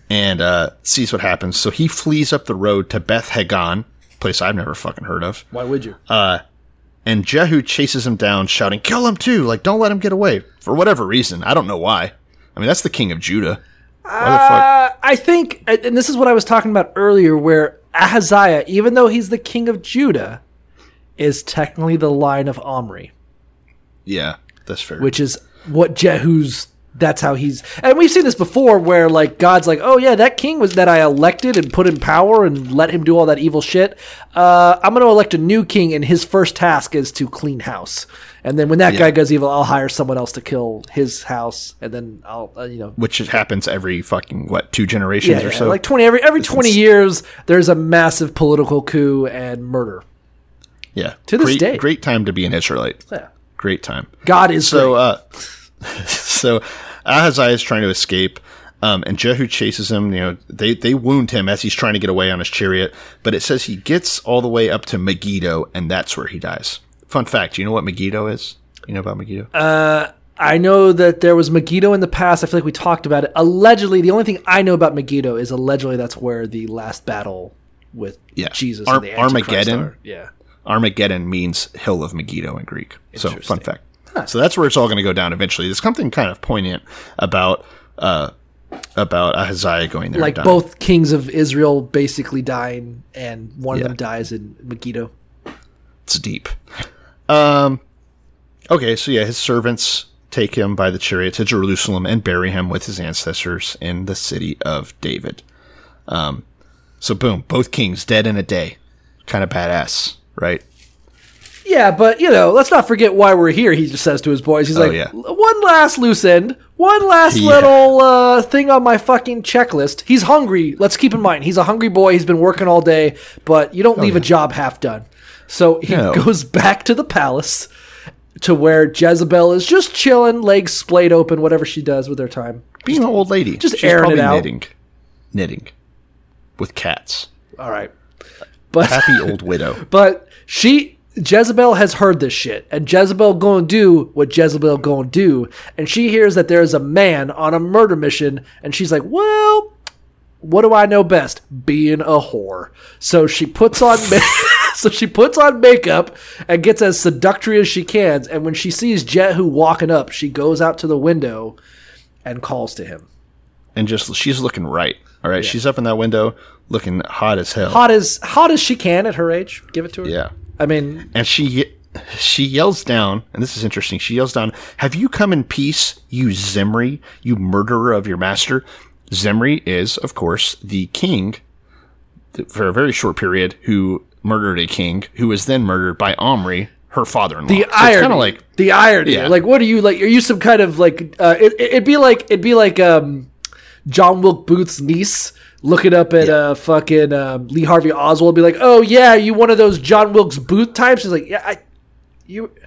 and uh, sees what happens. So he flees up the road to Beth Haggan, place I've never fucking heard of. Why would you? Uh, And Jehu chases him down, shouting, "Kill him too! Like, don't let him get away." For whatever reason, I don't know why. I mean, that's the king of Judah. Why the fuck? Uh, I think, and this is what I was talking about earlier, where Ahaziah, even though he's the king of Judah, is technically the line of Omri. Yeah, that's fair. which is what Jehu's. That's how he's, and we've seen this before, where like God's like, oh yeah, that king was that I elected and put in power and let him do all that evil shit. Uh, I'm going to elect a new king, and his first task is to clean house. And then when that Yeah. guy goes evil, I'll hire someone else to kill his house, and then I'll, uh, you know, which happens every fucking what two generations yeah, or yeah, so. like twenty every every This twenty is- years, there's a massive political coup and murder. yeah, to this great, day. great time to be an Israelite. Yeah. Great time. God is So, great. uh, <laughs> so Ahaziah is trying to escape, um, and Jehu chases him. You know, they they wound him as he's trying to get away on his chariot. But it says he gets all the way up to Megiddo, and that's where he dies. Fun fact: you know what Megiddo is? You know about Megiddo? Uh, I know that there was Megiddo in the past. I feel like we talked about it. Allegedly, the only thing I know about Megiddo is allegedly that's where the last battle with Yeah. Jesus Ar- and the Antichrist Armageddon? are. Yeah. Armageddon means hill of Megiddo in Greek. So fun fact. So that's where it's all going to go down eventually. There's something kind of poignant about uh, about Ahaziah going there. Like both kings of Israel basically dying, and one Yeah. of them dies in Megiddo. It's deep. Um. Okay, so yeah, his servants take him by the chariot to Jerusalem and bury him with his ancestors in the city of David. Um. So boom, both kings dead in a day. Kind of badass, right? Yeah, but you know, let's not forget why we're here. He just says to his boys, he's Oh, like, yeah. one last loose end, one last Yeah. little uh, thing on my fucking checklist. He's hungry. Let's keep in mind, he's a hungry boy. He's been working all day, but you don't leave a job half done. So he No. goes <laughs> back to the palace to where Jezebel is just chilling, legs splayed open, whatever she does with her time. Being an old lady, just She's airing it out. knitting, knitting with cats. All right, but Happy <laughs> old widow. But she Jezebel has heard this shit, and Jezebel gonna do what Jezebel gonna do, and she hears that there is a man on a murder mission, and she's like, "Well, what do I know best? Being a whore." So she puts on ma- <laughs> so she puts on makeup and gets as seductory as she can, and when she sees Jehu walking up, she goes out to the window and calls to him. and just she's looking right. All right, she's up in that window, looking hot as hell. Hot as hot as she can at her age. Give it to her. Yeah, I mean, and she she yells down, and this is interesting. She yells down, "Have you come in peace, you Zimri, you murderer of your master?" Zimri is, of course, the king for a very short period who murdered a king who was then murdered by Omri, her father-in-law. the So irony, kind of like the irony. Yeah. Like, what are you like? Are you some kind of like? Uh, it, it'd be like it'd be like um, John Wilkes Booth's niece looking up at uh fucking um, Lee Harvey Oswald, be like, "Oh yeah, you one of those John Wilkes Booth types?" He's like, "Yeah, I, you." <laughs>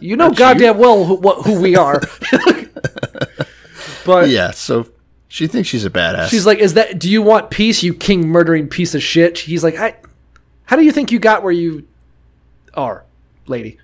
You know goddamn well who, what, who we are, <laughs> but yeah. So she thinks she's a badass. she's like, "Is that? Do you want peace, you king murdering piece of shit?" He's like, "I, how do you think you got where you are, lady?"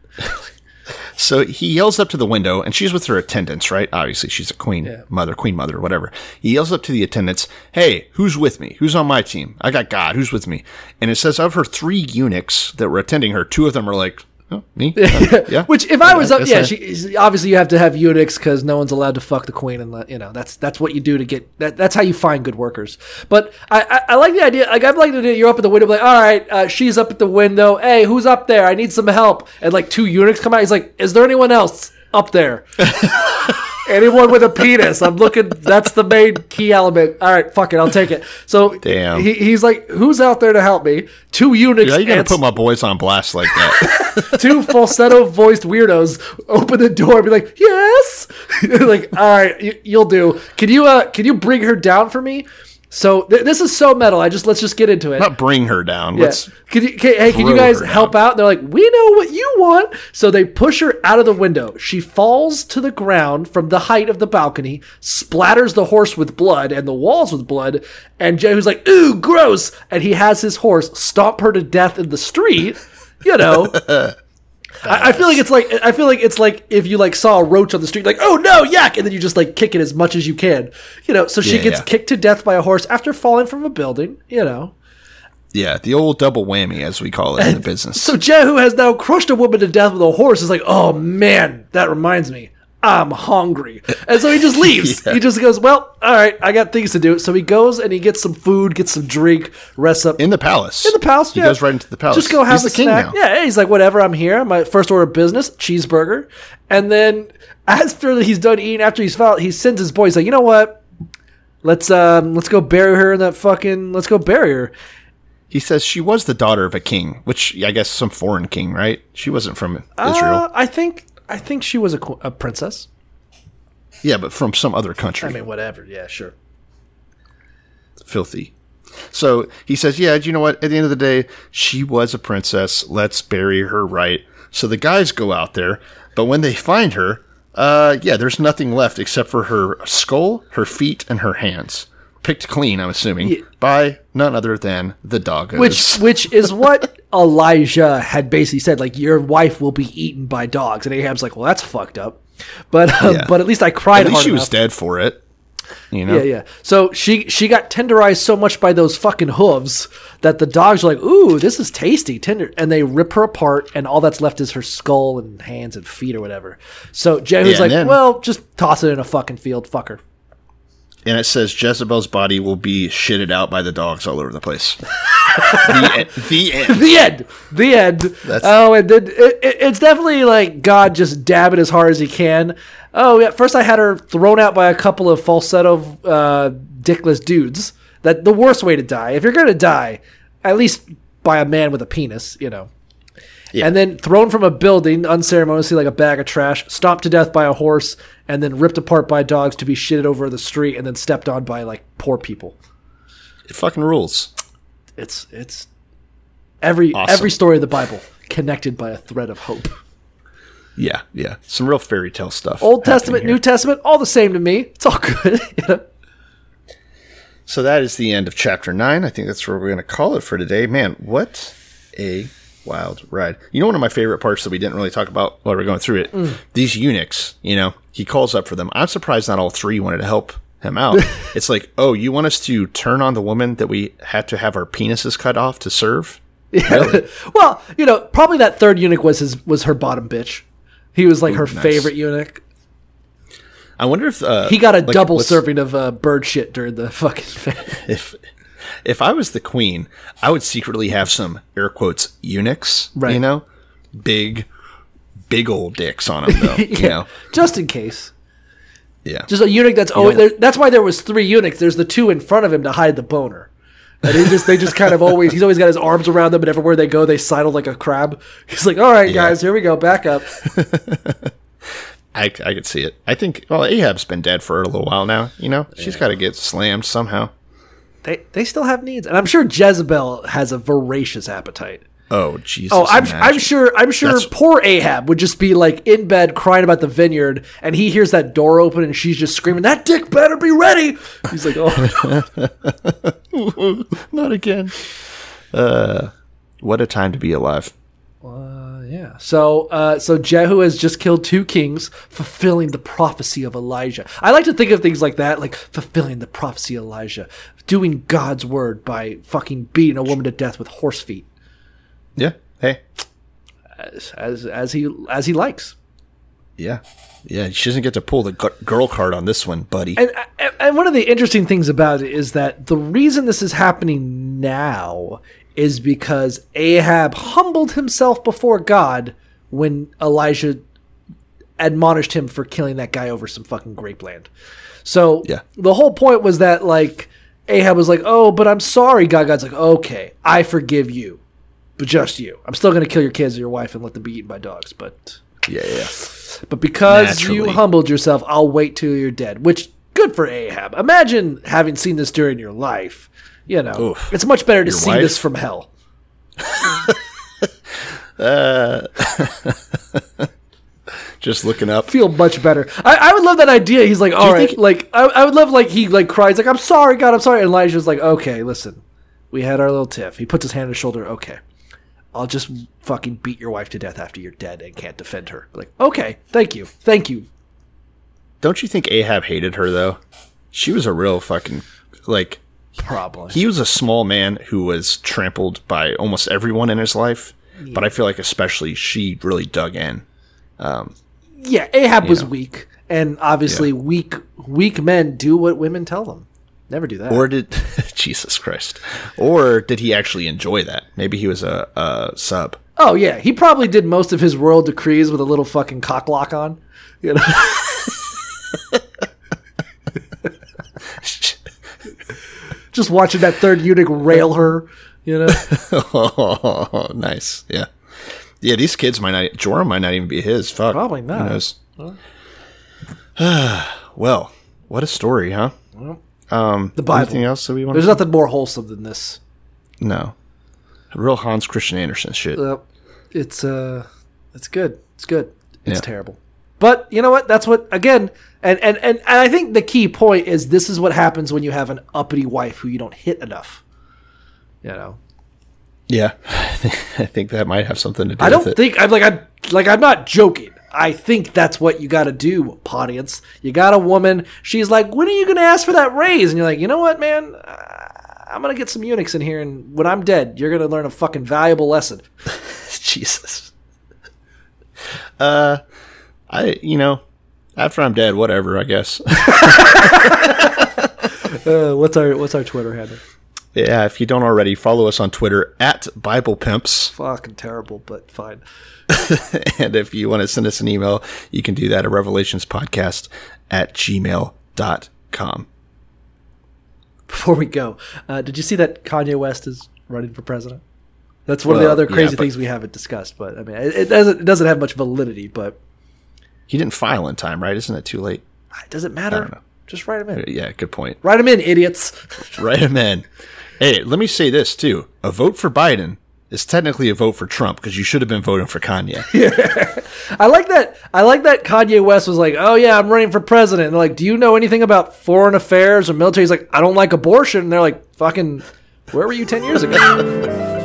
So he yells up to the window, and she's with her attendants, right? Obviously, she's a queen mother, queen mother, whatever. He yells up to the attendants, "Hey, who's with me? Who's on my team? I got God. Who's with me?" And it says of her three eunuchs that were attending her, two of them are like Oh, me? <laughs> Uh, yeah. Which, if I was up, yeah, she, obviously you have to have eunuchs because no one's allowed to fuck the queen, and you know that's that's what you do to get that. That's how you find good workers. But I, I, I like the idea. Like I'd like to do. You're up at the window, like, all right, uh, she's up at the window. Hey, who's up there? I need some help. And like two eunuchs come out. He's like, is there anyone else up there? <laughs> Anyone with a penis. I'm looking. That's the main key element. All right, fuck it. I'll take it. So Damn. he, he's like, who's out there to help me? Two eunuchs. How you gotta ans- put my boys on blast like that? <laughs> two falsetto voiced weirdos open the door and be like, "Yes," <laughs> like, "All right, you, you'll do." Can you uh can you bring her down for me? So th- this is so metal. I just let's just get into it. Not bring her down. Yeah. Let's Can you, can, hey, can you guys help down. out? They're like, we know what you want. So they push her out of the window. She falls to the ground from the height of the balcony, splatters the horse with blood and the walls with blood. And Jehu's like, ooh, gross. And he has his horse stomp her to death in the street. You know. <laughs> I, I feel like it's like I feel like it's like if you like saw a roach on the street, like oh no, yak, and then you just like kick it as much as you can, you know. So she Yeah, gets yeah. kicked to death by a horse after falling from a building, you know. yeah, the old double whammy as we call it in the business. So Jehu has now crushed a woman to death with a horse. Is like, oh man, that reminds me, I'm hungry, and so he just <laughs> leaves. He just goes, well, all right, I got things to do. So he goes and he gets some food, gets some drink, rests up in the palace. in the palace. He yeah. goes right into the palace. Just go have He's a the king now. Yeah, he's like, whatever. I'm here. My first order of business, cheeseburger, and then <laughs> after he's done eating, after he's found, he sends his boy. He's like, you know what? Let's um, let's go bury her in that fucking. Let's go bury her. He says she was the daughter of a king, which I guess some foreign king, right? She wasn't from Uh, Israel. I think I think she was a, a princess. yeah, but from some other country. I mean, whatever. Yeah, sure. filthy. So he says, "Yeah, you know what? At the end of the day, she was a princess. Let's bury her right." So the guys go out there, but when they find her, uh, yeah, there's nothing left except for her skull, her feet, and her hands, picked clean. I'm assuming by none other than the doggos. Which which is what <laughs> Elijah had basically said. Like your wife will be eaten by dogs, and Ahab's like, well, that's fucked up. But um, Yeah. but at least I cried at least hard she was dead for it. You know, Yeah, yeah. So she she got tenderized so much by those fucking hooves that the dogs are like, "Ooh, this is tasty, tender," and they rip her apart, and all that's left is her skull and hands and feet or whatever. So Jehu's Yeah, like, then- "Well, just toss it in a fucking field, fuck her." And it says Jezebel's body will be shitted out by the dogs all over the place. <laughs> the, end, the end. the end. The end. That's- oh, and then it, it, it's definitely like God just dabbing as hard as he can. Oh, yeah. First, I had her thrown out by a couple of falsetto, uh, dickless dudes. That the worst way to die. If you're gonna die, at least by a man with a penis, you know. And then thrown from a building unceremoniously like a bag of trash, stomped to death by a horse, and then ripped apart by dogs to be shitted over the street, and then stepped on by like poor people. It fucking rules. It's it's every Awesome. every story of the Bible connected by a thread of hope. Yeah, yeah. Some real fairy tale stuff. Old Testament, here. New Testament, all the same to me. It's all good. you <laughs> know? So that is the end of chapter nine. I think that's where we're going to call it for today. Man, what a wild ride. You know, one of my favorite parts that we didn't really talk about while we are going through it? Mm. These eunuchs, you know, he calls up for them. I'm surprised not all three wanted to help him out. <laughs> it's like, oh, you want us to turn on the woman that we had to have our penises cut off to serve? Really? <laughs> Well, you know, probably that third eunuch was his was her bottom bitch. He was like her nice. favorite eunuch. I wonder if uh, He got a like, double serving of uh, bird shit during the <laughs> fucking. If if I was the queen, I would secretly have some air quotes eunuchs. Right. You know, big, big old dicks on them though. <laughs> You know. just in case. Yeah. Just a eunuch that's always there, that's why there was three eunuchs. There's the two in front of him to hide the boner. And he just they just kind of always he's always got his arms around them and everywhere they go they sidle like a crab. He's like, "All right, guys, here we go, back up." <laughs> I, I could see it. I think, well, Ahab's been dead for a little while now. You know, she's got to get slammed somehow. They they still have needs, and I'm sure Jezebel has a voracious appetite. Oh, Jesus. Oh, I'm imagine. I'm sure I'm sure That's- poor Ahab would just be like in bed crying about the vineyard, and he hears that door open, and she's just screaming, "That dick better be ready!" He's like, "Oh, <laughs> Not again. Uh, what a time to be alive. Uh, yeah." So uh, so Jehu has just killed two kings, fulfilling the prophecy of Elijah. I like to think of things like that, like fulfilling the prophecy of Elijah, doing God's word by fucking beating a woman to death with horse feet. Yeah. Hey, as as as he as he likes. Yeah. Yeah. She doesn't get to pull the girl card on this one, buddy. And, and and one of the interesting things about it is that the reason this is happening now is because Ahab humbled himself before God when Elijah admonished him for killing that guy over some fucking grape land. So Yeah. the whole point was that like Ahab was like, "Oh, but I'm sorry." God, God's like, "Okay, I forgive you, but just you. I'm still gonna kill your kids and your wife and let them be eaten by dogs, but." yeah. Yeah. But because you humbled yourself, I'll wait till you're dead. Which good for Ahab. Imagine having seen this during your life. You know, Oof. it's much better to Your see wife? this from hell. <laughs> Uh, <laughs> Just looking up. Feel much better. I, I would love that idea. He's like, all right, think- like I, I would love like he like cries like I'm sorry, God, I'm sorry. And Elijah's like, okay, listen, we had our little tiff. He puts his hand on his shoulder. Okay, I'll just fucking beat your wife to death after you're dead and can't defend her. Like, okay, thank you, thank you. Don't you think Ahab hated her though? She was a real fucking like Probably. he was a small man who was trampled by almost everyone in his life, but I feel like especially she really dug in. Um, Yeah, Ahab was know. weak, and obviously Yeah. weak weak men do what women tell them. Never do that. Or did <laughs> Jesus Christ? Or did he actually enjoy that? Maybe he was a, a sub. oh yeah, he probably did most of his royal decrees with a little fucking cocklock on. You know, <laughs> just watching that third eunuch rail her. You know, <laughs> oh, nice. Yeah. Yeah, these kids might not Joram might not even be his. Fuck. Probably not. Who knows? <sighs> well, what a story, huh? Um the Bible. anything else that we want There's nothing more wholesome than this. No. Real Hans Christian Andersen shit. Uh, it's uh, it's good. It's good. It's Yeah. terrible. But you know what? That's what again. And, and and and I think the key point is this is what happens when you have an uppity wife who you don't hit enough. You know, Yeah. <laughs> I think that might have something to do I don't it. think I'm like I'm like I'm not joking. I think that's what you got to do, audience. You got a woman. She's like, when are you going to ask for that raise? And you're like, you know what, man? I'm going to get some eunuchs in here, and when I'm dead, you're going to learn a fucking valuable lesson. <laughs> Jesus. Uh, I you know, after I'm dead, whatever. I guess. <laughs> Uh, what's our what's our Twitter handle? Yeah. If you don't already, follow us on Twitter at Bible Pimps, Fucking terrible, but fine. <laughs> and if you want to send us an email, you can do that at revelationspodcast at gmail.com. Before we go, uh, did you see that Kanye West is running for president? That's one of the other crazy but- things we haven't discussed. But I mean, it, it doesn't it doesn't have much validity. But He didn't file in time, right? Isn't it too late? Does it matter. Just write him in. Yeah, good point. Write him in, idiots. Write him in. <laughs> Hey, let me say this too: a vote for Biden is technically a vote for Trump because you should have been voting for Kanye. <laughs> yeah. I like that. I like that Kanye West was like, "Oh yeah, I'm running for president." And they're like, "Do you know anything about foreign affairs or military?" He's like, "I don't like abortion." And they're like, "Fucking, where were you ten years ago?" <laughs>